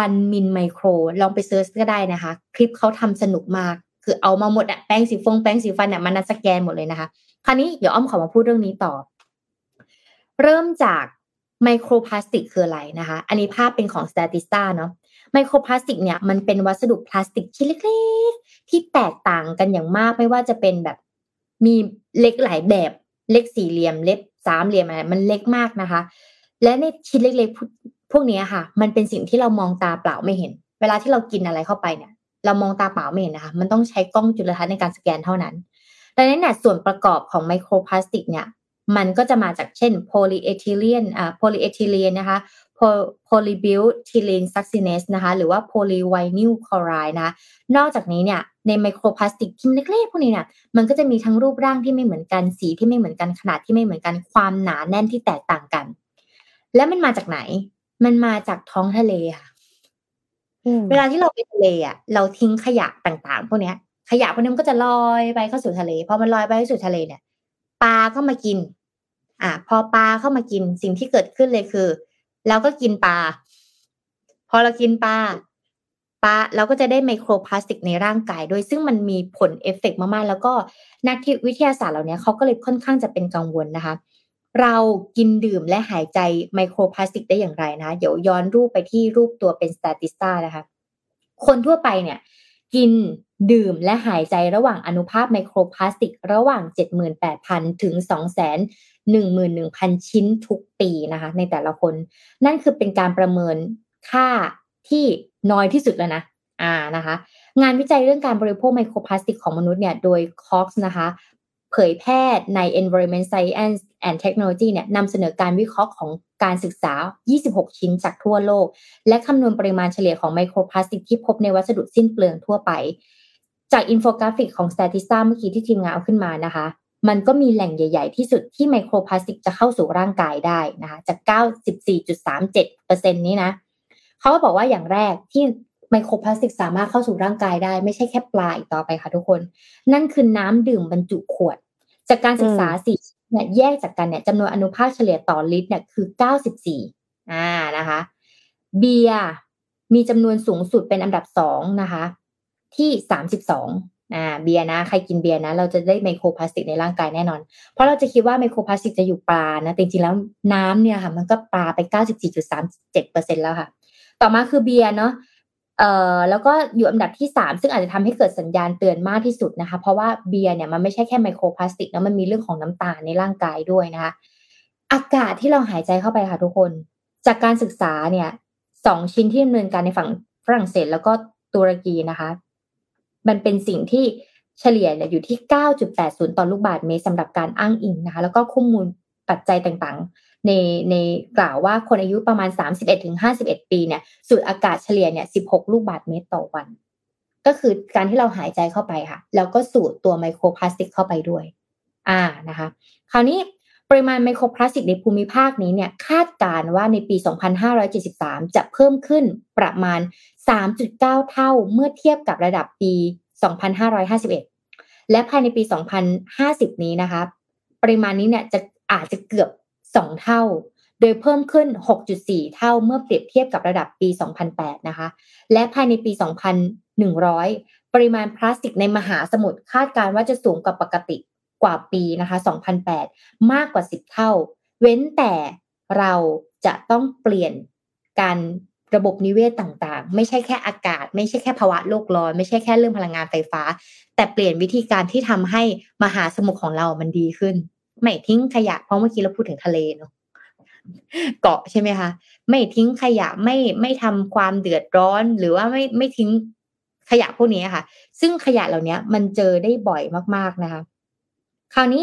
one min micro ลองไปเซิร์ชก็ได้นะคะ คลิปเขาทำสนุกมาก คือเอามาหมดอะแป้งสีฟงแป้งสีฟันเนี่ยมันสแกนหมดเลยนะคะ คราวนี้เดี๋ยวอ้อมขอมาพูดเรื่องนี้ต่อ เริ่มจากไมโครพลาสติกคืออะไรนะคะ อันนี้ภาพเป็นของ Statista เนาะไมโครพลาสติกเนี่ยมันเป็นวัสดุพลาสติกชิ้นเล็ก ๆ ที่แตกต่างกันอย่างมากไม่ว่าจะเป็นแบบมีเล็กหลายแบบ เล็กสี่เหลี่ยม เล็กสามเหลี่ยมอะไรมันเล็กมากนะคะ และในชิ้นเล็กๆพวกนี้ค่ะ มันเป็นสิ่งที่เรามองตาเปล่าไม่เห็น เวลาที่เรากินอะไรเข้าไปเนี่ย เรามองตาเปล่าไม่เห็นนะคะ มันต้องใช้กล้องจุลทรรศน์ในการสแกนเท่านั้นดังนั้นเนี่ยส่วนประกอบของไมโครพลาสติกเนี่ย มันก็จะมาจากเช่นโพลีเอทิลีนอ่าโพลีเอทิลีนนะคะ โพลีบิวทิลีนซักซิเนตนะคะ หรือว่าโพลีไวนิลคลอไรด์นะคะนอกจากนี้เนี่ย ในไมโครพลาสติกชิ้นเล็กๆพวกนี้เนี่ย มันก็จะมีทั้งรูปร่างที่ไม่เหมือนกัน สีที่ไม่เหมือนกัน ขนาดที่ไม่เหมือนกัน ความหนาแน่นที่แตกต่างกัน แล้วมันมาจากไหน มันมาจากท้องทะเลค่ะ เวลาที่เราไปทะเลอะ เราทิ้งขยะต่างๆ พวกเนี้ยขยะพวกนี้มันก็จะลอยไปเข้าสู่ทะเล พอมันลอยไปเข้าสู่ทะเลเนี่ย ปลาก็มากิน อะ พอปลาเข้ามากิน สิ่งที่เกิดขึ้นเลยคือ เราก็กินปลา พอเรากินปลาปลาเราก็จะได้ไมโครพลาสติกในร่างกายด้วย ซึ่งมันมีผลเอฟเฟกต์มากๆ แล้วก็นักวิทยาศาสตร์เหล่านี้เขาก็เลยค่อนข้างจะเป็นกังวลนะคะ เรากินดื่มและหายใจไมโครพลาสติกได้อย่างไรนะ เดี๋ยวย้อนรูปไปที่รูปตัวเป็น Statista นะคะ คนทั่วไปเนี่ย กินดื่มและหายใจระหว่างอนุภาคไมโครพลาสติก ระหว่าง 78,000 ถึง 211,000 ชิ้นทุกปีนะคะ ในแต่ละคน นั่นคือเป็นการประเมินค่าที่น้อยที่สุดแล้วนะอ่านะคะ งานวิจัยเรื่องการบริโภคไมโครพลาสติกของมนุษย์เนี่ย โดย Cox นะคะ เผยแพร่ใน Environment Science and Technology เนี่ยนำเสนอการวิเคราะห์ของการศึกษา 26 ชิ้นจากทั่วโลก และคำนวณปริมาณเฉลี่ยของไมโครพลาสติกที่พบในวัสดุสิ้นเปลืองทั่วไป จากอินโฟกราฟิกของ Statista เมื่อกี้ที่ทีมงานเอาขึ้นมานะคะ มันก็มีแหล่งใหญ่ ๆ ที่สุดที่ไมโครพลาสติกจะเข้าสู่ร่างกายได้นะคะจาก 94.37%นี้นะเขาก็บอกว่าอย่างแรกที่ไมโครพลาสติกสามารถเข้าสู่ร่างกายได้ ไม่ใช่แค่ปลาอีกต่อไปค่ะทุกคน นั่นคือน้ำดื่มบรรจุขวด จากการศึกษาสี่เนี่ยแยกจากกันเนี่ยจำนวนอนุภาคเฉลี่ยต่อลิตรเนี่ยคือ94อ่านะคะ เบียร์มีจำนวนสูงสุดเป็นอันดับสองนะคะ ที่สามสิบสองอ่าเบียร์นะ ใครกินเบียร์นะ เราจะได้ไมโครพลาสติกในร่างกายแน่นอน เพราะเราจะคิดว่าไมโครพลาสติกจะอยู่ปลานะแต่จริงๆแล้วน้ำเนี่ยค่ะ มันก็ปาไปเก้าสิบสี่จุดสามเจ็ดเปอร์เซ็นแล้วค่ะ ต่อมาคือเบียร์เนาะ เอ่อแล้วก็อยู่อันดับที่สามซึ่งอาจจะทำให้เกิดสัญญาณเตือนมากที่สุดนะคะ เพราะว่าเบียร์เนี่ยมันไม่ใช่แค่ไมโครพลาสติกนะมันมีเรื่องของน้ำตาลในร่างกายด้วยนะคะ อากาศที่เราหายใจเข้าไปค่ะทุกคน จากการศึกษาเนี่ยสองชิ้นที่ดำเนินการในฝั่งฝรั่งเศสแล้วก็ตุรกีนะคะ มันเป็นสิ่งที่เฉลี่ยเนี่ยอยู่ที่ 9.80 ต่อลูกบาศก์เมตรสำหรับการอ้างอิงนะคะ แล้วก็ข้อมูลปัจจัยต่าง ในในกล่าวว่าคนอายุประมาณ 31-51 ปีเนี่ยสูดอากาศเฉลี่ยเนี่ย16 ลูกบาศก์เมตรต่อวัน ก็คือการที่เราหายใจเข้าไปค่ะ แล้วก็สูดตัวไมโครพลาสติกเข้าไปด้วย อ่านะคะ คราวนี้ปริมาณไมโครพลาสติกในภูมิภาคนี้เนี่ยคาดการว่าในปี 2573 จะเพิ่มขึ้นประมาณ 3.9 เท่าเมื่อเทียบกับระดับปี 2551 และภายในปี 2050 นี้นะคะ ปริมาณนี้เนี่ยจะอาจจะเกือบ 2 เท่า โดยเพิ่มขึ้น 6.4 เท่าเมื่อเปรียบเทียบกับระดับปี 2008 นะคะ และภายในปี 2100 ปริมาณพลาสติกในมหาสมุทรคาดการว่าจะสูงกว่าปกติกว่าปีนะคะ2008 มากกว่า 10 เท่า เว้นแต่เราจะต้องเปลี่ยนการระบบนิเวศต่างๆ ไม่ใช่แค่อากาศ ไม่ใช่แค่ภาวะโลกร้อน ไม่ใช่แค่เรื่องพลังงานไฟฟ้า แต่เปลี่ยนวิธีการที่ทำให้มหาสมุทรของเรามันดีขึ้น ไม่ทิ้งขยะ เพราะเมื่อกี้เราพูดถึงทะเลเนาะเกาะใช่ไหมคะ ไม่ทิ้งขยะไม่ไม่ทำความเดือดร้อนหรือว่าไม่ไม่ทิ้งขยะพวกนี้ค่ะ ซึ่งขยะเหล่านี้มันเจอได้บ่อยมากๆนะคะ คราวนี้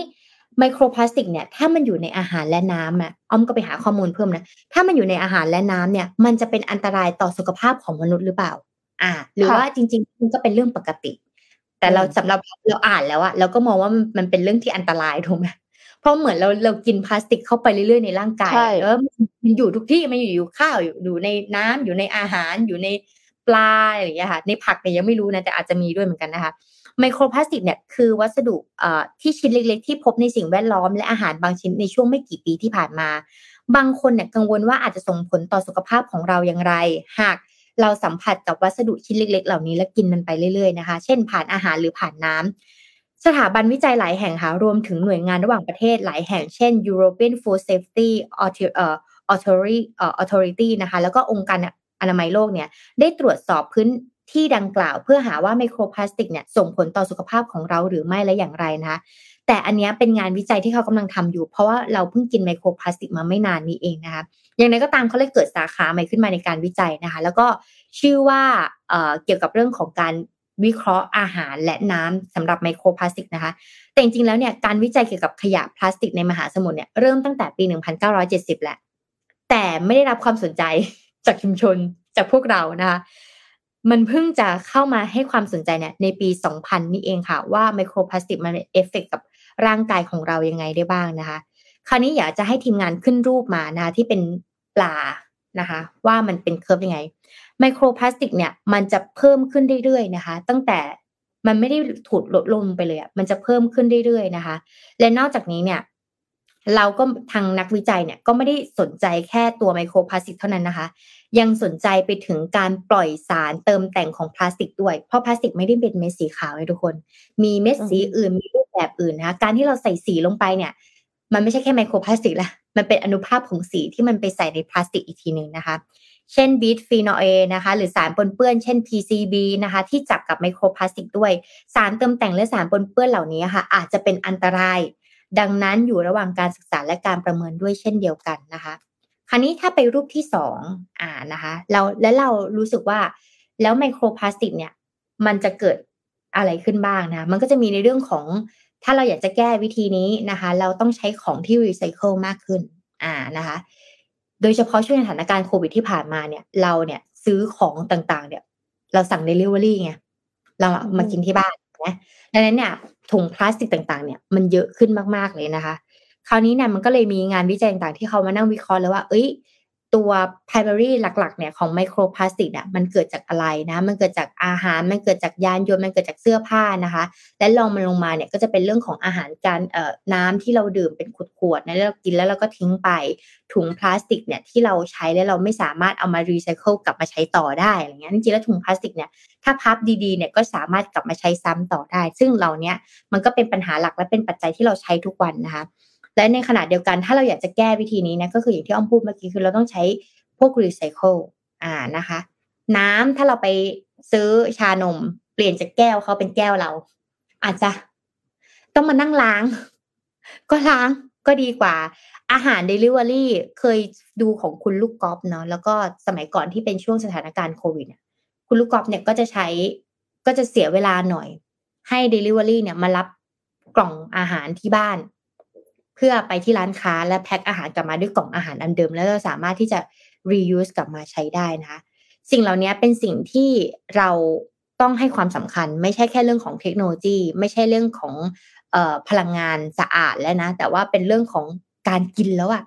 ไมโครพลาสติกเนี่ยถ้ามันอยู่ในอาหารและน้ำอะอ้อมก็ไปหาข้อมูลเพิ่มนะ ถ้ามันอยู่ในอาหารและน้ำเนี่ย มันจะเป็นอันตรายต่อสุขภาพของมนุษย์หรือเปล่า อ่า หรือว่าจริงๆมันก็เป็นเรื่องปกติ แต่เราสำหรับเราอ่านแล้วอะเราก็มองว่ามันเป็นเรื่องที่อันตรายถูกไหม เพราะเหมือนเราเรากินพลาสติกเข้าไปเรื่อยๆในร่างกายเออมันอยู่ทุกที่มันอยู่อยู่ข้าวอยู่ในน้ำอยู่ในอาหารอยู่ในปลาอะไรอย่างเงี้ยค่ะในผักเนี่ยยังไม่รู้นะแต่อาจจะมีด้วยเหมือนกันนะคะไมโครพลาสติกเนี่ยคือวัสดุที่ชิ้นเล็ก ๆ ที่พบในสิ่งแวดล้อมและอาหารบางชิ้นในช่วงไม่กี่ปีที่ผ่านมา บางคนเนี่ยกังวลว่าอาจจะส่งผลต่อสุขภาพของเราอย่างไร หากเราสัมผัสกับวัสดุชิ้นเล็ก ๆ เหล่านี้และกินมันไปเรื่อยๆนะคะ เช่นผ่านอาหารหรือผ่านน้ำ สถาบันวิจัยหลายแห่งค่ะรวมถึงหน่วยงานระหว่างประเทศหลายแห่งเช่น European Food Safety Authority นะคะแล้วก็องค์การอนามัยโลกเนี่ยได้ตรวจสอบพื้นที่ดังกล่าว เพื่อหาว่าไมโครพลาสติกเนี่ยส่งผลต่อสุขภาพของเราหรือไม่และอย่างไรนะคะแต่อันนี้เป็นงานวิจัยที่เขากำลังทำอยู่ เพราะว่าเราเพิ่งกินไมโครพลาสติกมาไม่นานนี้เองนะคะอย่างไรก็ตามเขาเลยเกิดสาขาใหม่ขึ้นมาในการวิจัยนะคะ แล้วก็ชื่อว่าเกี่ยวกับเรื่องของการ วิเคราะห์อาหารและน้ำสำหรับไมโครพลาสติกนะคะ แต่จริงๆแล้วเนี่ยการวิจัยเกี่ยวกับขยะพลาสติกในมหาสมุทรเนี่ยเริ่มตั้งแต่ปี 1970แหละแต่ไม่ได้รับความสนใจจากชุมชนจากพวกเรานะคะมันเพิ่งจะเข้ามาให้ความสนใจเนี่ยในปี 2000 นี่เองค่ะ ว่าไมโครพลาสติกมันเอฟเฟกกับร่างกายของเรายังไงได้บ้างนะคะ คราวนี้อยากจะให้ทีมงานขึ้นรูปมานะที่เป็นปลานะคะ ว่ามันเป็น curve ยังไง ไมโครพลาสติกเนี่ยมันจะเพิ่มขึ้นเรื่อยๆนะคะ ตั้งแต่มันไม่ได้ถูกลดลงไปเลยอะมันจะเพิ่มขึ้นเรื่อยๆนะคะ และนอกจากนี้เนี่ยเราก็ทางนักวิจัยเนี่ยก็ไม่ได้สนใจแค่ตัวไมโครพลาสติกเท่านั้นนะคะ ยังสนใจไปถึงการปล่อยสารเติมแต่งของพลาสติกด้วย เพราะพลาสติกไม่ได้เป็นเม็ดสีขาวเลยทุกคน มีเม็ดสีอื่นมีรูปแบบอื่นนะคะการที่เราใส่สีลงไปเนี่ย มันไม่ใช่แค่ไมโครพลาสติกละมันเป็นอนุภาคของสีที่มันไปใส่ในพลาสติกอีกทีหนึ่งนะคะ เช่นบีทฟีนอเอนะคะหรือสารปนเปื้อนเช่น PCB นะคะที่จับกับไมโครพลาสติกด้วย สารเติมแต่งและสารปนเปื้อนเหล่านี้ค่ะอาจจะเป็นอันตราย ดังนั้นอยู่ระหว่างการศึกษาและการประเมินด้วยเช่นเดียวกันนะคะคราวนี้ถ้าไปรูปที่สองอ่านะคะเราและเรารู้สึกว่าแล้วไมโครพลาสติกเนี่ยมันจะเกิดอะไรขึ้นบ้างนะมันก็จะมีในเรื่องของถ้าเราอยากจะแก้วิธีนี้นะคะ เราต้องใช้ของที่รีไซเคิลมากขึ้นอ่านะคะ โดยเฉพาะช่วงสถานการณ์โควิดที่ผ่านมาเนี่ย เราเนี่ยซื้อของต่างๆ เนี่ย เราสั่งเดลิเวอรี่ไงเรามากินที่บ้านนะดังนั้นเนี่ยถุงพลาสติกต่างๆ เนี่ยมันเยอะขึ้นมากๆเลยนะคะ คราวนี้เนี่ยมันก็เลยมีงานวิจัยต่างๆที่เขามานั่งวิเคราะห์แล้วว่า เอ้ย ตัว primary หลักๆเนี่ยของไมโครพลาสติกอะมันเกิดจากอะไรนะ มันเกิดจากอาหารมันเกิดจากยานยนต์มันเกิดจากเสื้อผ้านะคะ และรองมันลงมาเนี่ยก็จะเป็นเรื่องของอาหารการเอ่อน้ำที่เราดื่มเป็นขวดๆนะแล้วเรากินแล้วเราก็ทิ้งไปถุงพลาสติกเนี่ยที่เราใช้แล้วเราไม่สามารถเอามารีไซเคิลกลับมาใช้ต่อได้อะไรเงี้ยจริงๆแล้วถุงพลาสติกเนี่ยถ้าพับดีๆเนี่ยก็สามารถกลับมาใช้ซ้ำต่อได้ ซึ่งเราเนี้ยมันก็เป็นปัญหาหลักและเป็นปัจจัยที่เราใช้ทุกวันนะคะ และในขณะเดียวกันถ้าเราอยากจะแก้วิธีนี้นะก็คืออย่างที่อ้อมพูดเมื่อกี้คือเราต้องใช้พวกรีไซเคิลอ่านะคะ น้ำถ้าเราไปซื้อชานม เปลี่ยนจากแก้วเขาเป็นแก้วเรา อาจจะต้องมานั่งล้าง ก็ล้างก็ดีกว่า อาหารเดลิเวอรี่เคยดูของคุณลูกกอล์ฟเนาะแล้วก็สมัยก่อนที่เป็นช่วงสถานการณ์โควิดคุณลูกกอล์ฟเนี่ยก็จะใช้ก็จะเสียเวลาหน่อย ให้เดลิเวอรี่เนี่ยมารับกล่องอาหารที่บ้าน พื่อไปที่ร้านค้าและแพ็คอาหารกลับมาด้วยกล่องอาหารอันเดิม แล้วเราสามารถที่จะ reuse กลับมาใช้ได้นะคะ สิ่งเหล่านี้เป็นสิ่งที่เราต้องให้ความสำคัญ ไม่ใช่แค่เรื่องของเทคโนโลยี ไม่ใช่เรื่องของออพลังงานสะอาดแล้วนะ แต่ว่าเป็นเรื่องของการกินแล้วอะ่ะ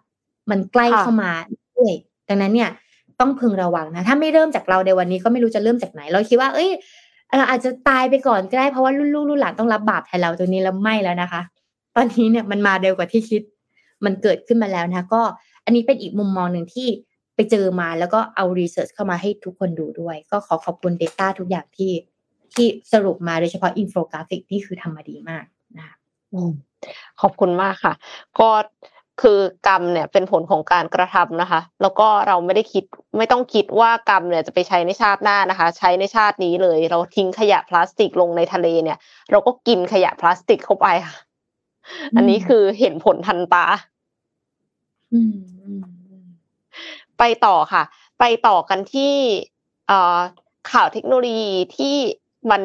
มันใกล้เข้ามาด้วยดังนั้นเนี่ยต้องพึงระวังนะ ถ้าไม่เริ่มจากเราในวันนี้ก็ไม่รู้จะเริ่มจากไหน เราคิดว่า เอ้ยเราอาจจะตายไปก่อนก็ได้เพราะว่ารุ่นลูกรุ่นหลานต้องรับบาปแทนเราตัวนี้แล้วไม่แล้วนะคะ ตอนนี้เนี่ยมันมาเร็วกว่าที่คิด มันเกิดขึ้นมาแล้วนะก็อันนี้เป็นอีกมุมมองหนึ่งที่ไปเจอมาแล้วก็เอา research เข้ามาให้ทุกคนดูด้วย ก็ขอขอบคุณ Data ทุกอย่างที่ที่สรุปมาโดยเฉพาะอินโฟกราฟิกที่คือทำมาดีมากนะขอบคุณมากค่ะ ก็คือกรรมเนี่ยเป็นผลของการกระทำนะคะ แล้วก็เราไม่ได้คิดไม่ต้องคิดว่ากรรมเนี่ยจะไปใช้ในชาติหน้านะคะ ใช้ในชาตินี้เลย เราทิ้งขยะพลาสติกลงในทะเลเนี่ย เราก็กินขยะพลาสติกเข้าไปค่ะ อันนี้คือเห็นผลทันตาไปต่อค่ะ ไปต่อกันที่ข่าวเทคโนโลยีที่มัน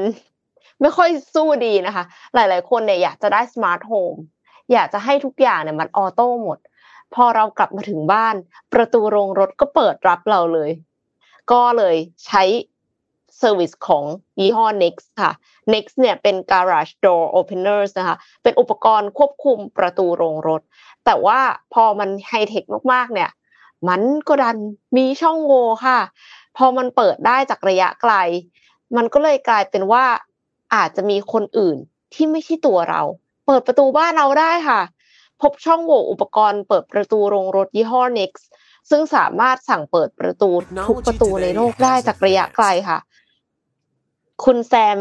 ไม่ค่อยสู้ดีนะคะ หลาย ๆ คนเนี่ยอยากจะได้ smart home อยากจะให้ทุกอย่างเนี่ยมัน auto หมด พอเรากลับมาถึงบ้าน ประตูโรงรถก็เปิดรับเราเลย ก็เลยใช้ เซอร์วิสของยี่ห้อ Next ค่ะ Next เนี่ยเป็น garage door openers นะคะ เป็นอุปกรณ์ควบคุมประตูโรงรถ แต่ว่าพอมันไฮเทคมากๆ เนี่ย มันก็ดันมีช่องโหว่ค่ะ พอมันเปิดได้จากระยะไกล มันก็เลยกลายเป็นว่าอาจจะมีคนอื่นที่ไม่ใช่ตัวเรา เปิดประตูบ้านเราได้ค่ะ พบช่องโหว่อุปกรณ์เปิดประตูโรงรถยี่ห้อ Next ซึ่งสามารถสั่งเปิดประตูทุกประตูในโลกได้จากระยะไกลค่ะ คุณแซม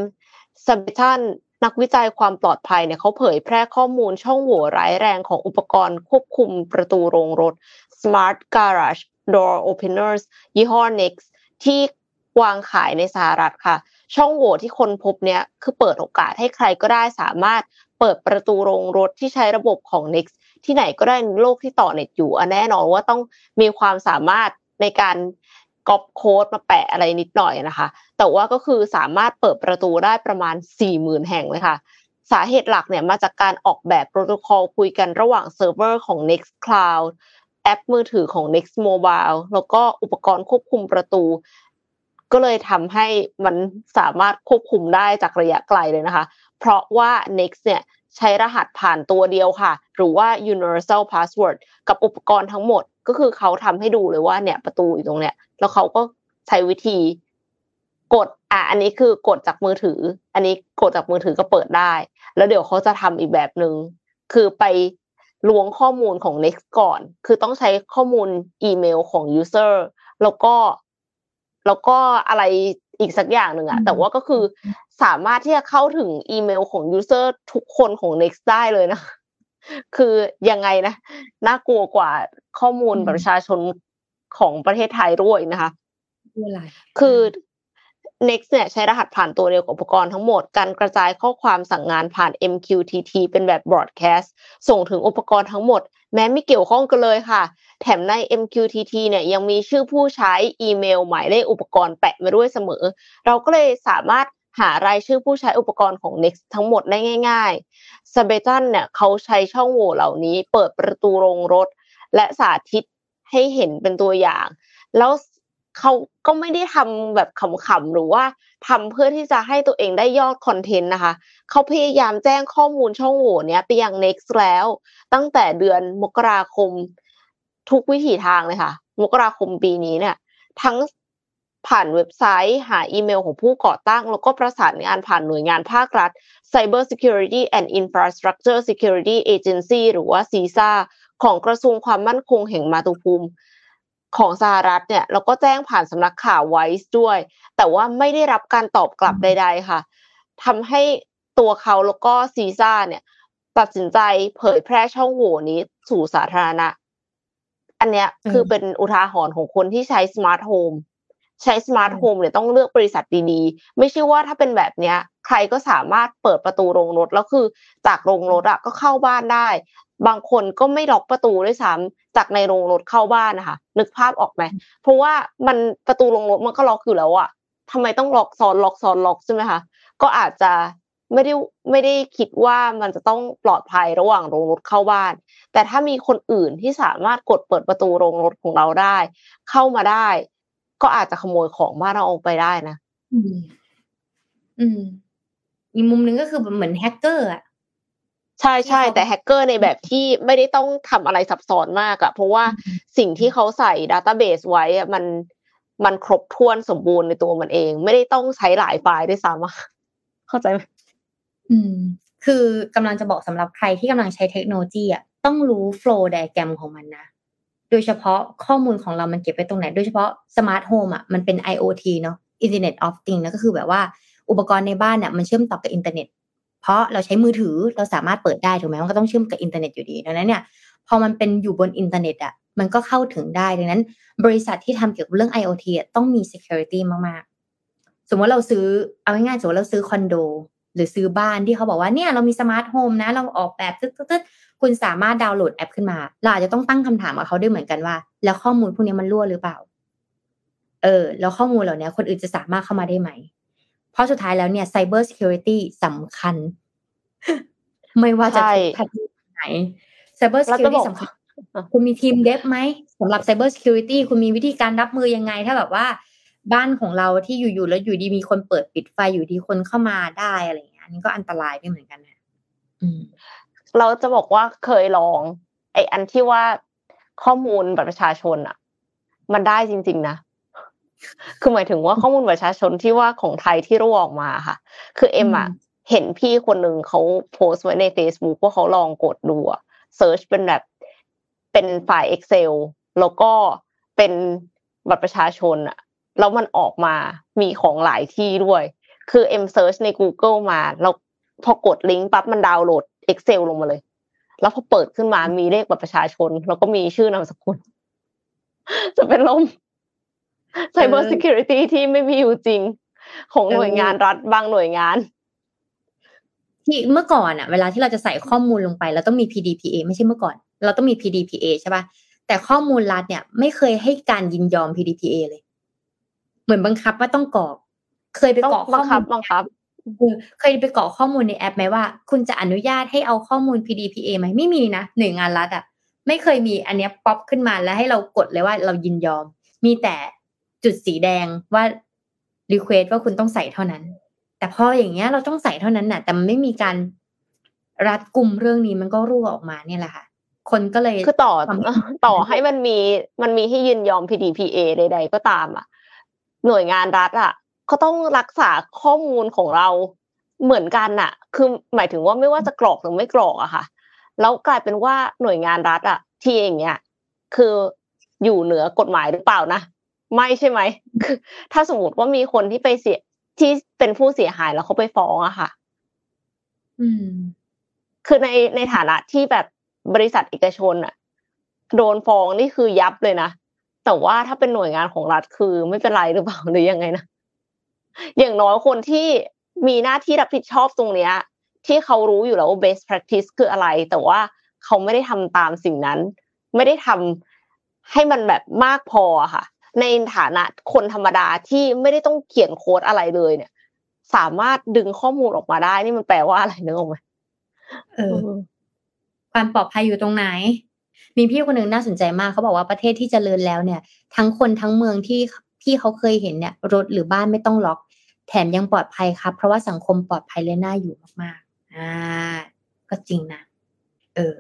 ซัมบิทันนักวิจัยความปลอดภัยเนี่ยเขาเผยแพร่ข้อมูลช่องโหว่ร้ายแรงของอุปกรณ์ควบคุมประตูโรงรถ Smart Garage Door Openers ยี่ห้อ Next ที่วางขายในสหรัฐค่ะ ช่องโหว่ที่คนพบเนี้ยคือเปิดโอกาสให้ใครก็ได้สามารถเปิดประตูโรงรถที่ใช้ระบบของ Next ที่ไหนก็ได้ในโลกที่ต่อเน็ตอยู่แน่นอนว่าต้องมีความสามารถในการ ก๊อปโค้ดมาแปะอะไรนิดหน่อยนะคะ แต่ว่าก็คือสามารถเปิดประตูได้ประมาณ 40,000 แห่งเลยค่ะ สาเหตุหลักเนี่ยมาจากการออกแบบโปรโตคอลคุยกันระหว่างเซิร์ฟเวอร์ของ Nexx Cloud แอปมือถือของ Nexx Mobile แล้วก็อุปกรณ์ควบคุมประตู ก็เลยทำให้มันสามารถควบคุมได้จากระยะไกลเลยนะคะ เพราะว่า Next เนี่ยใช้รหัสผ่านตัวเดียวค่ะ หรือว่า universal password กับอุปกรณ์ทั้งหมด ก็คือเขาทำให้ดูเลยว่าเนี่ยประตูอยู่ตรงเนี้ย แล้วเขาก็ใช้วิธี กด อะอันนี้คือกดจากมือถือ อันนี้กดจากมือถือก็เปิดได้ แล้วเดี๋ยวเขาจะทำอีกแบบหนึง่งคือไปล้วงข้อมูลของ Next ก่อน คือต้องใช้ข้อมูลอีเมลของ user แล้วก็ แล้วก็อะไรอีกสักอย่างหนึ่งอะแต่ว่าก็คือสามารถที่จะเข้าถึงอีเมลของยูเซอร์ทุกคนของ Next ได้เลยนะ คือยังไงนะน่ากลัวกว่าข้อมูลประชาชนของประเทศไทยด้วยนะคะคือ Next เนี่ยใช้รหัสผ่านตัวเดียวกับอุปกรณ์ทั้งหมด การกระจายข้อความสั่งงานผ่าน MQTT เป็นแบบ broadcast ส่งถึงอุปกรณ์ทั้งหมด แม้ไม่เกี่ยวข้องกันเลยค่ะ แถมใน MQTT เนี่ยยังมีชื่อผู้ใช้อีเมลหมายเลขอุปกรณ์แปะมาด้วยเสมอ เราก็เลยสามารถ หารายชื่อผู้ใช้อุปกรณ์ของ Next ทั้งหมดได้ง่ายๆ s a b e t a n เนี่ยเขาใช้ช่องโหว่เหล่านี้ เปิดประตูโรงรถ และสาธิตให้เห็นเป็นตัวอย่าง แล้วเขาก็ไม่ได้ทำแบบขำๆหรือว่าทำเพื่อที่จะให้ตัวเองได้ยอดคอนเทนต์นะคะ เขาพยายามแจ้งข้อมูลช่องโหว่เนี้ยไปยัง Next แล้ว ตั้งแต่เดือนมกราคมทุกวิถีทางเลยค่ะ มกราคมปีนี้เนี่ย ทั้ง ผ่านเว็บไซต์ หาอีเมลของผู้ก่อตั้ง แล้วก็ประสานงานผ่านหน่วยงานภาครัฐ Cyber Security and Infrastructure Security Agency หรือว่า CISA ของกระทรวงความมั่นคงแห่งมาตุภูมิของสหรัฐเนี่ยแล้วก็แจ้งผ่านสำนักข่าวไวส์ด้วย แต่ว่าไม่ได้รับการตอบกลับใด ๆ ค่ะทำให้ตัวเขาแล้วก็ CISA เนี่ย ตัดสินใจเผยแพร่ช่องโหว่นี้สู่สาธารณะ อันเนี้ยคือเป็นอุทาหรณ์ของคนที่ใช้ smart home ใช้ smart home เนี่ยต้องเลือกบริษัทดีๆ ไม่ใช่ว่าถ้าเป็นแบบเนี้ย ใครก็สามารถเปิดประตูโรงรถแล้วคือ จากโรงรถอะก็เข้าบ้านได้ บางคนก็ไม่ล็อกประตูด้วยซ้ำจากในโรงรถเข้าบ้านนะคะนึกภาพออกไหมเพราะว่ามันประตูโรงรถมันก็ล็อกอยู่แล้วอะทำไมต้องล็อกซ้อนล็อกซ้อนล็อกใช่ไหมคะก็อาจจะไม่ได้ไม่ได้คิดว่ามันจะต้องปลอดภัยระหว่างโรงรถเข้าบ้าน แต่ถ้ามีคนอื่นที่สามารถกดเปิดประตูโรงรถของเราได้ เข้ามาได้ ก็อาจจะขโมยของบ้านเราออกไปได้นะอืม อืมอีกมุมหนึ่งก็คือเหมือนแฮกเกอร์อะใช่ใช่แต่แฮกเกอร์ในแบบที่ไม่ได้ต้องทำอะไรซับซ้อนมากอะเพราะว่าสิ่งที่เขาใส่ database ไว้อะมันมันครบถ้วนสมบูรณ์ในตัวมันเอง ไม่ได้ต้องใช้หลายไฟล์ด้วยซ้ำอะเข้าใจไหมอืม คือกำลังจะบอกสำหรับใครที่กำลังใช้เทคโนโลยีอะต้องรู้ flow diagram ของมันนะ โดยเฉพาะข้อมูลของเรามันเก็บไว้ตรงไหน โดยเฉพาะ smart home อะมันเป็น IoT เนาะ Internet of Things นะก็คือแบบว่าอุปกรณ์ในบ้านเนี่ยมันเชื่อมต่อกับอินเทอร์เน็ต เพราะเราใช้มือถือเราสามารถเปิดได้ถูกไหมมันก็ต้องเชื่อมกับอินเทอร์เน็ตอยู่ดีดังนั้นเนี่ยพอมันเป็นอยู่บนอินเทอร์เน็ตอะมันก็เข้าถึงได้ดังนั้น บริษัทที่ทำเกี่ยวกับเรื่อง IoT อะต้องมี security มากๆ สมมติเราซื้อเอาง่ายๆสมมติเราซื้อคอนโด หรือซื้อบ้านที่เขาบอกว่าเนี่ยเรามี smart home นะเราออกแบบตึ๊ดๆ คุณสามารถดาวน์โหลดแอปขึ้นมาเราอาจจะต้องตั้งคำถามกับเขาด้วยเหมือนกันว่า แล้วข้อมูลพวกนี้มันรั่วหรือเปล่า เออ แล้วข้อมูลเหล่านี้คนอื่นจะสามารถเข้ามาได้ไหม เพราะสุดท้ายแล้วเนี่ย cyber security สำคัญ ไม่ว่าจะทุกแพทไหน cyber security สำคัญคุณมีทีมเดฟไหมสำหรับ cyber security คุณมีวิธีการรับมือยังไง ถ้าแบบว่าบ้านของเราที่อยู่ๆแล้วอยู่ดีมีคนเปิดปิดไฟอยู่ดีคนเข้ามาได้อะไรอย่างเงี้ยอันนี้ก็อันตรายด้วยเหมือนกันนะอืม เราจะบอกว่าเคยลองไออันที่ว่าข้อมูลบัตรประชาชนอะ มันได้จริง ๆ นะคือหมายถึงว่าข้อมูลประชาชนที่ว่าของไทยที่รั่วออกมาค่ะ คือเอ็มอะเห็นพี่คนหนึ่งเขาโพสต์ไว้ใน Facebook ว่าเขาลองกดดูอะ search เป็นแบบเป็นไฟล์ Excel แล้วก็เป็นบัตรประชาชนอะแล้วมันออกมามีของหลายที่ด้วย คือเอ็ม search ใน Google มา แล้วพอกดลิงก์ปั๊บมันดาวน์โหลด Excel ลงมาเลย แล้วพอเปิดขึ้นมามีเลขบัตรประชาชน แล้วก็มีชื่อนามสกุล จะเป็นลม Cyber Security ที่ไม่มีอยู่จริง ของหน่วยงานรัฐบางหน่วยงานที่เมื่อก่อนอะเวลาที่เราจะใส่ข้อมูลลงไปเราต้องมี PDPA ไม่ใช่เมื่อก่อน เราต้องมี PDPA ใช่ปะแต่ข้อมูลรัฐเนี่ย ไม่เคยให้การยินยอม PDPA เลย เหมือนบังคับว่าต้องกรอก เคยไปกรอกข้บัองคัมูบลบังคับ เคยไปกรอกข้อมูลในแอปไหมว่า คุณจะอนุญาตให้เอาข้อมูล PDPA ไหมไม่มีนะหน่วยงานรัฐอะไม่เคยมีอันเนี้ยป๊อปขึ้นมาแล้วให้เรากดเลยว่าเรายินยอม มีแต่จุดสีแดงว่า request ว่าคุณต้องใส่เท่านั้น แต่พออย่างเงี้ยเราต้องใส่เท่านั้นน่ะ แต่มันไม่มีการรัดกลุ่มเรื่องนี้มันก็รั่วออกมาเนี่ยแหละค่ะ คนก็เลยคือต่อทำให้ต่อให้มันมีมันมีให้ยินยอม PDPA ใด ๆ ก็ตามอะ หน่วยงานรัฐอะ ก็ต้องรักษาข้อมูลของเราเหมือนกันน่ะ คือหมายถึงว่าไม่ว่าจะกรอกหรือไม่กรอกอะค่ะ แล้วกลายเป็นว่าหน่วยงานรัฐอะที่อย่างเงี้ย คืออยู่เหนือกฎหมายหรือเปล่านะ ไม่ใช่ไหมคือถ้าสมมติว่ามีคนที่ไปเสียที่เป็นผู้เสียหายแล้วเขาไปฟ้องอะค่ะ อืม คือในในฐานะที่แบบบริษัทเอกชนอะโดนฟ้องนี่คือยับเลยนะ แต่ว่าถ้าเป็นหน่วยงานของรัฐคือไม่เป็นไรหรือเปล่าหรือยังไงนะ อย่างน้อยคนที่มีหน้าที่รับผิดชอบตรงเนี้ย ที่เขารู้อยู่แล้วว่า best practice คืออะไร แต่ว่าเขาไม่ได้ทำตามสิ่งนั้น ไม่ได้ทำให้มันแบบมากพออะค่ะ ในฐานะคนธรรมดาที่ไม่ได้ต้องเขียนโค้ดอะไรเลยเนี่ย สามารถดึงข้อมูลออกมาได้นี่มันแปลว่าอะไรนึกออกไหมเออ ความปลอดภัยอยู่ตรงไหน มีพี่คนหนึ่งน่าสนใจมากเขาบอกว่าประเทศที่เจริญแล้วเนี่ย ทั้งคนทั้งเมืองที่พี่เขาเคยเห็นเนี่ย รถหรือบ้านไม่ต้องล็อก แถมยังปลอดภัยครับ เพราะว่าสังคมปลอดภัยและน่าอยู่มากๆอ่าก็จริงนะเออ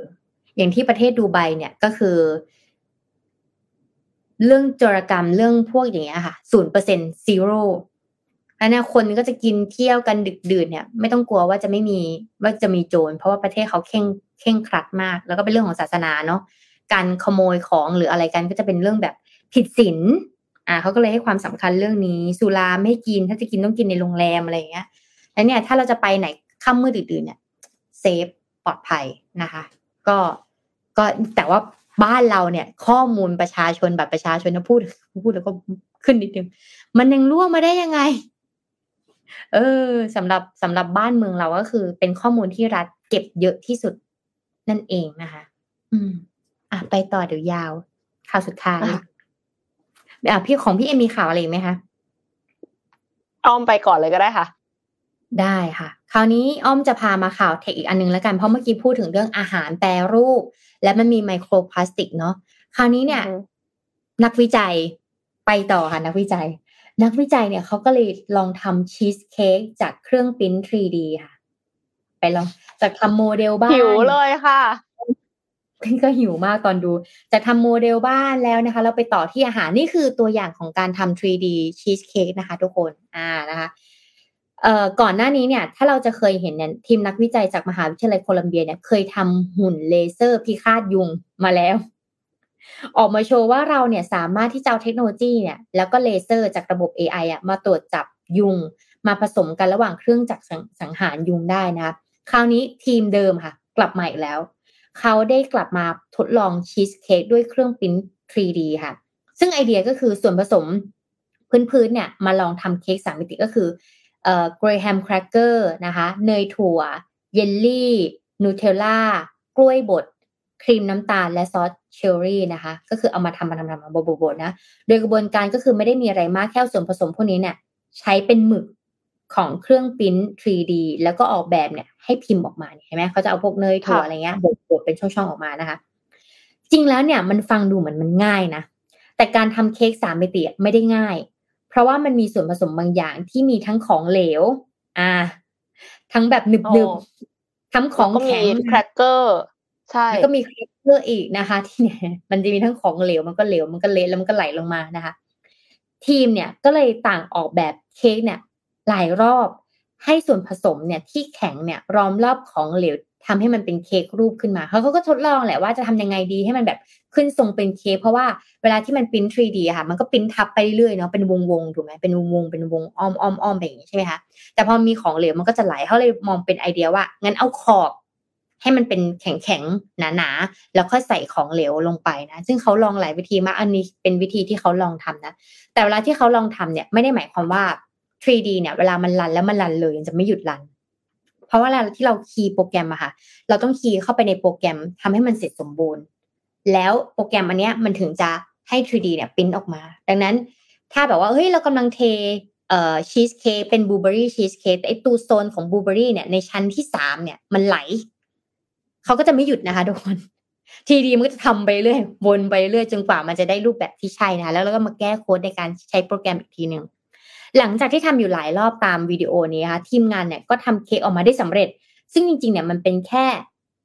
อย่างที่ประเทศดูไบเนี่ยก็คือ เรื่องจรกรรมเรื่องพวกอย่างเงี้ยค่ะศูนย์เปอร์เซ็นต์ซีโร่อันนี้คนก็จะกินเที่ยวกันดึกดื่นเนี่ย ไม่ต้องกลัวว่าจะไม่มีว่าจะมีโจรเพราะว่าประเทศเขาเข่งเข่งครัดมาก แล้วก็เป็นเรื่องของศาสนาเนาะการขโมยของหรืออะไรกันก็จะเป็นเรื่องแบบผิดศีล อ่าเขาก็เลยให้ความสำคัญเรื่องนี้สุราไม่กินถ้าจะกินต้องกินในโรงแรมอะไรเงี้ยแล้วเนี่ยถ้าเราจะไปไหนค่ำมืดดื่นเนี่ยเซฟปลอดภัยนะคะ ก็ก็แต่ว่าบ้านเราเนี่ย ข้อมูลประชาชนบัตรประชาชนนะพูดพูดแล้วก็ขึ้นนิดนึงมันยังล่วงมาได้ยังไง เออสำหรับสำหรับบ้านเมืองเราก็คือ เป็นข้อมูลที่รัฐเก็บเยอะที่สุดนั่นเองนะคะ อืม อะไปต่อเดี๋ยวยาวข่าวสุดท้าย อะพี่ของพี่เอมีข่าวอะไรไหมคะอ้อมไปก่อนเลยก็ได้ค่ะ ได้ค่ะ คราวนี้อ้อมจะพามาข่าวเทคอีกอันนึงแล้วกันเพราะเมื่อกี้พูดถึงเรื่องอาหารแปรรูป และมันมีไมโครพลาสติกเนาะคราวนี้เนี่ย นักวิจัยไปต่อค่ะนักวิจัย นักวิจัยเนี่ยเขาก็เลยลองทำชีสเค้กจากเครื่องพิมพ์ 3D ค่ะ ไปลองจากทำโมเดลบ้านหิวเลยค่ะ พี่ก็หิวมากตอนดูจะทำโมเดลบ้านแล้วนะคะ เราไปต่อที่อาหารนี่คือตัวอย่างของการทำ 3D ชีสเค้กนะคะ ทุกคนอ่านะคะเอ่อก่อนหน้านี้เนี่ย ถ้าเราจะเคยเห็นเนี่ยทีมนักวิจัยจากมหาวิทยาลัยโคลัมเบียเนี่ยเคยทำหุ่นเลเซอร์พิฆาตยุงมาแล้ว ออกมาโชว์ว่าเราเนี่ยสามารถที่จะเอาเทคโนโลยีเนี่ยแล้วก็เลเซอร์จากระบบ AI อะมาตรวจจับยุง มาผสมกันระหว่างเครื่องจักรสังหารยุงได้นะคะคราวนี้ทีมเดิมค่ะ กลับมาอีกแล้ว เขาได้กลับมาทดลองชีสเค้กด้วยเครื่องพิมพ์ 3D ค่ะ ซึ่งไอเดียก็คือส่วนผสมพื้นๆเนี่ยมาลองทำเค้กสามมิติก็คือเอ่อ graham cracker นะคะ เนยถั่ว เยลลี่ นูเทลล่า กล้วยบด ครีมน้ำตาลและซอสเชอร์รี่นะคะ ก็คือเอามาทำมาทำทำมาบดๆนะ โดยกระบวนการก็คือไม่ได้มีอะไรมากแค่ส่วนผสมพวกนี้เนี่ยใช้เป็นหมึก ของเครื่องพิมพ์ 3D แล้วก็ออกแบบเนี่ยให้พิมพ์ออกมาเห็นไหมเขาจะเอาพวกเนยถั่วอะไรเงี้ยบดๆเป็นช่องๆออกมานะคะ จริงแล้วเนี่ยมันฟังดูเหมือนมันง่ายนะ แต่การทำเค้กสามมิติไม่ได้ง่าย เพราะว่ามันมีส่วนผสมบางอย่างที่มีทั้งของเหลว อ่า ทั้งแบบหนึบๆทั้งของแข็งแครกเกอร์ใช่แล้วก็มีแครกเกอร์อีกนะคะ ที่เนี่ยมันจะมีทั้งของเหลวมันก็เหลวมันก็เละแล้วมันก็ไหลลงมานะคะ ทีมเนี่ยก็เลยต่างออกแบบเค้กเนี่ย หลายรอบ ให้ส่วนผสมเนี่ยที่แข็งเนี่ยรอมรอบของเหลวทำให้มันเป็นเค้กรูปขึ้นมาเขาก็ทดลองแหละว่าจะทำยังไงดีให้มันแบบขึ้นทรงเป็นเค้กเพราะว่าเวลาที่มันปิ้น 3D ค่ะ มันก็ปิ้นทับไปเรื่อยเนาะเป็นวงวงถูกไหมเป็นวงวงเป็นวงอ้อมอ้อมอ้อมแบบนี้ใช่ไหมคะแต่พอมีของเหลวมันก็จะไหลเขาเลยมองเป็นไอเดียว่างั้นเอาขอบ ให้มันเป็นแข็งแข็งหนาหนาแล้วค่อยใส่ของเหลวลงไปนะซึ่งเขาลองหลายวิธีมากอันนี้เป็นวิธีที่เขาลองทำนะแต่เวลาที่เขาลองทำเนี่ยไม่ได้หมายความว่า 3D เนี่ยเวลามัน run แล้วมัน run เลยจะไม่หยุด run เพราะว่าเวลาที่เรา key โปรแกรมอะค่ะ เราต้อง key เข้าไปในโปรแกรมทำให้มันเสร็จสมบูรณ์ แล้วโปรแกรมอันเนี้ยมันถึงจะให้ 3D เนี่ยพิมพ์ออกมา ดังนั้นถ้าแบบว่าเฮ้ยเรากำลังเทเอ่อชีสเค้กเป็นบลูเบอรี่ชีสเค้กไอ้ตัวโซนของบลูเบอรี่เนี่ยในชั้นที่สามเนี่ยมันไหลเขาก็จะไม่หยุดนะคะทุกคนทีดีมันก็จะทำไปเรื่อยวนไปเรื่อยจนกว่ามันจะได้รูปแบบที่ใช่นะแล้วเราก็มาแก้โค้ดในการใช้โปรแกรมอีกทีหนึ่ง หลังจากที่ทำอยู่หลายรอบตามวิดีโอนี้ค่ะทีมงานเนี่ยก็ทำเค้กออกมาได้สำเร็จ ซึ่งจริงๆเนี่ยมันเป็นแค่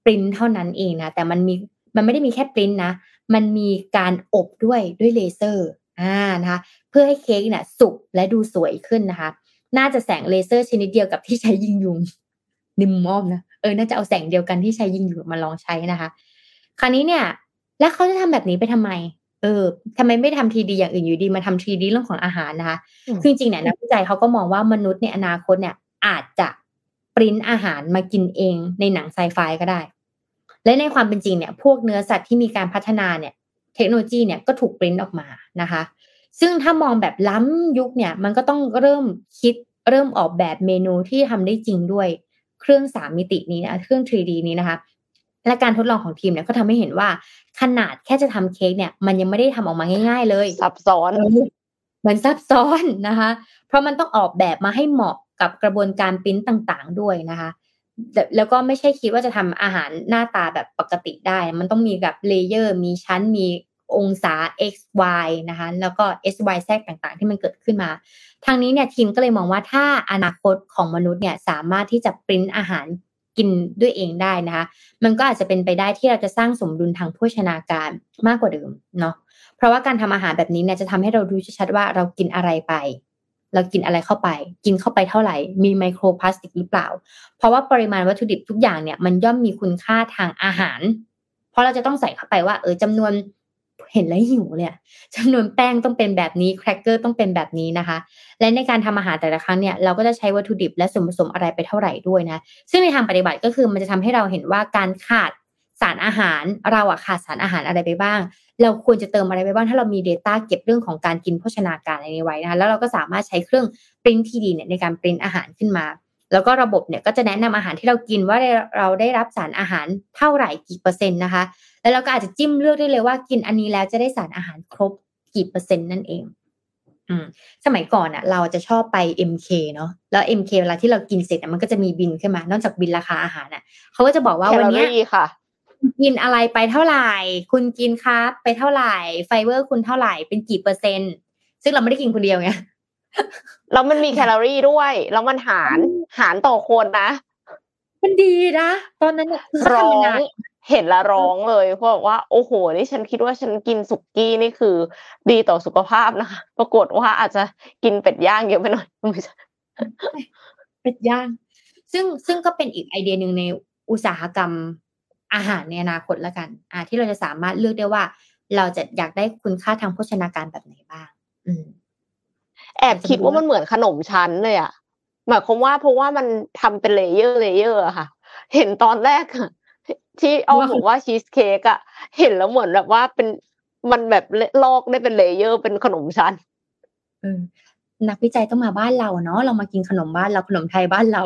ปริ้นเท่านั้นเองนะแต่มันมีมันไม่ได้มีแค่ปริ้นนะ มันมีการอบด้วยด้วยเลเซอร์อ่านะคะเพื่อให้เค้กเนี่ยสุกและดูสวยขึ้นนะคะ น่าจะแสงเลเซอร์ชนิดเดียวกับที่ใช้ยิงยุงนิมมอมนะเออน่าจะเอาแสงเดียวกันที่ใช้ยิงยุงมาลองใช้นะคะ คราวนี้เนี่ย แล้วเขาจะทำแบบนี้ไปทำไม เออทำไมไม่ทำทีดีอย่างอื่นอยู่ดีมาทำทีดีเรื่องของอาหารนะคะ คือจริงๆเนี่ยนักวิจัยเขาก็มองว่ามนุษย์ในอนาคตเนี่ยอาจจะปริ้นอาหารมากินเองในหนังไซไฟก็ได้ และในความเป็นจริงเนี่ย พวกเนื้อสัตว์ที่มีการพัฒนาเนี่ย เทคโนโลยีเนี่ยก็ถูกปริ้นออกมานะคะ ซึ่งถ้ามองแบบล้ำยุคเนี่ย มันก็ต้องเริ่มคิดเริ่มออกแบบเมนูที่ทำได้จริงด้วยเครื่องสามมิตินี้นะเครื่อง 3D นี้นะคะ และการทดลองของทีมเนี่ยก็ทำให้เห็นว่าขนาดแค่จะทำเค้กเนี่ย มันยังไม่ได้ทำออกมาง่าย ๆ เลยซับซ้อนเหมือนซับซ้อนนะคะ เพราะมันต้องออกแบบมาให้เหมาะกับกระบวนการปิ้นต่างๆ ด้วยนะคะแล้วก็ไม่ใช่คิดว่าจะทำอาหารหน้าตาแบบปกติได้ มันต้องมีแบบ layer มีชั้น มีองศา x y นะคะ แล้วก็ s y z ต่างๆ ที่มันเกิดขึ้นมา ทางนี้เนี่ยทีมก็เลยมองว่าถ้าอนาคตของมนุษย์เนี่ยสามารถที่จะปริ้นอาหาร กินด้วยเองได้นะคะมันก็อาจจะเป็นไปได้ที่เราจะสร้างสมดุลทางโภชนาการมากกว่าเดิมเนาะเพราะว่าการทำอาหารแบบนี้เนี่ยจะทำให้เรารู้ชัดว่าเรากินอะไรไป เรากินอะไรเข้าไป กินเข้าไปเท่าไหร่ มีไมโครพลาสติกหรือเปล่า เพราะว่าปริมาณวัตถุดิบทุกอย่างเนี่ยมันย่อมมีคุณค่าทางอาหาร เพราะเราจะต้องใส่เข้าไปว่าเออจำนวน เห็นแล้วหิวเนี่ยจำนวนแป้งต้องเป็นแบบนี้แครกเกอร์ต้องเป็นแบบนี้นะคะ และในการทำอาหารแต่ละครั้งเนี่ยเราก็จะใช้วัตถุดิบและส่วนผสมอะไรไปเท่าไหร่ด้วยนะ ซึ่งในทางปฏิบัติก็คือมันจะทำให้เราเห็นว่าการขาดสารอาหารเราอะขาดสารอาหารอะไรไปบ้าง เราควรจะเติมอะไรไปบ้างถ้าเรามี Data เก็บเรื่องของการกินโภชนาการอะไรไว้นะคะแล้วเราก็สามารถใช้เครื่องปริ้นทีดีเนี่ยในการปริ้นอาหารขึ้นมา แล้วก็ระบบเนี่ยก็จะแนะนำอาหารที่เรากินว่าเราได้รับสารอาหารเท่าไหร่กี่เปอร์เซ็นต์นะคะ แล้วเราก็อาจจะจิ้มเลือกได้เลยว่ากินอันนี้แล้วจะได้สารอาหารครบกี่เปอร์เซ็นต์นั่นเอง อืม สมัยก่อนอะ เราจะชอบไป MK เนาะแล้ว MK เวลาที่เรากินเสร็จมันก็จะมีบิลขึ้นมา นอกจากบิลราคาอาหารอะ เขาก็จะบอกว่าวันนี้ค่ะกินอะไรไปเท่าไหร่ คุณกิน carb ไปเท่าไหร่ ไฟเบอร์คุณเท่าไหร่เป็นกี่เปอร์เซ็นต์ ซึ่งเราไม่ได้กินคนเดียวไงแล้วมันมีแคลอรี่ด้วย แล้วมันหารหารต่อคนนะ มันดีนะ ตอนนั้นร้อง เห็นละร้องเลยเพราะว่าโอ้โหนี่ฉันคิดว่าฉันกินสุกี้นี่คือ ดีต่อสุขภาพนะคะ ปรากฏว่าอาจจะกินเป็ดย่างเยอะไปหน่อยไม่ใช่เป็ดย่าง ซึ่งซึ่งก็เป็นอีกไอเดียหนึ่งในอุตสาหกรรมอาหารในอนาคตละกัน อ่า ที่เราจะสามารถเลือกได้ว่า เราจะอยากได้คุณค่าทางโภชนาการแบบไหนบ้าง อืม แอบคิดว่ามันเหมือนขนมชั้นเลยอะหมายความว่าเพราะว่ามันทำเป็น layer layer อะค่ะ เห็นตอนแรกอะ ที่เอาบอกว่าชีสเค้กอะเห็นแล้วเหมือนแบบว่าเป็นมันแบบลอกได้เป็น layer เป็นขนมชั้นนักวิจัยต้องมาบ้านเราเนาะเรามากินขนมบ้านเราขนมไทยบ้านเรา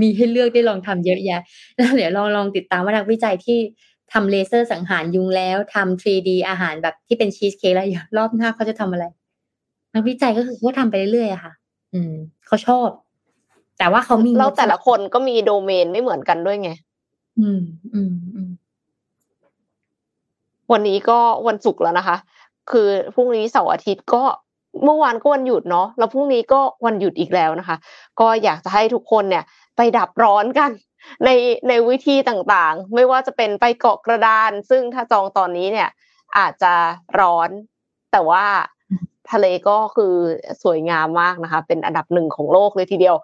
มีให้เลือกได้ลองทำเยอะแยะแล้วเดี๋ยวลองลองติดตามว่านักวิจัยที่ทำเลเซอร์สังหารยุงแล้วทำ 3D อาหารแบบที่เป็นชีสเค้กแล้วรอบหน้าเขาจะทำอะไร นักวิจัยก็คือเขาทำไปเรื่อยๆอะค่ะ อืมเขาชอบ แต่ว่าเขามีแล้วแต่ละคนก็มีโดเมนไม่เหมือนกันด้วยไง อืม อืม อืม วันนี้ก็วันศุกร์แล้วนะคะ คือพรุ่งนี้เสาร์อาทิตย์ก็เมื่อวานก็วันหยุดเนาะ แล้วพรุ่งนี้ก็วันหยุดอีกแล้วนะคะ ก็อยากจะให้ทุกคนเนี่ย ไปดับร้อนกัน ในในวิธีต่างๆ ไม่ว่าจะเป็นไปเกาะกระดาน ซึ่งถ้าจองตอนนี้เนี่ย อาจจะร้อน แต่ว่าทะเลก็คือสวยงามมากนะคะ เป็นอันดับหนึ่งของโลกเลยทีเดียว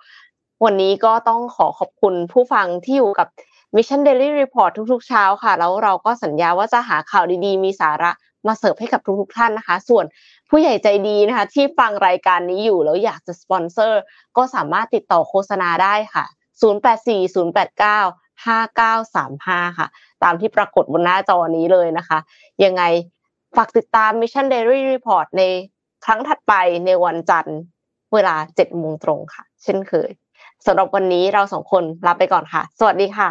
วันนี้ก็ต้องขอขอบคุณผู้ฟังที่อยู่กับ Mission Daily Report ทุกๆ เช้าค่ะ แล้วเราก็สัญญาว่าจะหาข่าวดีๆ มีสาระมาเสิร์ฟให้กับทุกๆท่านนะคะ ส่วนผู้ใหญ่ใจดีนะคะ ที่ฟังรายการนี้อยู่แล้วอยากจะสปอนเซอร์ ก็สามารถติดต่อโฆษณาได้ค่ะ 0840895935 ค่ะ ตามที่ปรากฏบนหน้าจอนี้เลยนะคะ ยังไงฝากติดตาม Mission Daily Report ในครั้งถัดไปในวันจันทร์เวลา7โมงตรงค่ะ เช่นเคยสำหรับวันนี้เราสองคนลาไปก่อนค่ะ สวัสดีค่ะ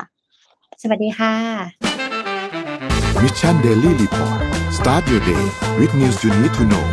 สวัสดีค่ะ Mission Daily Report start your day with news you need to know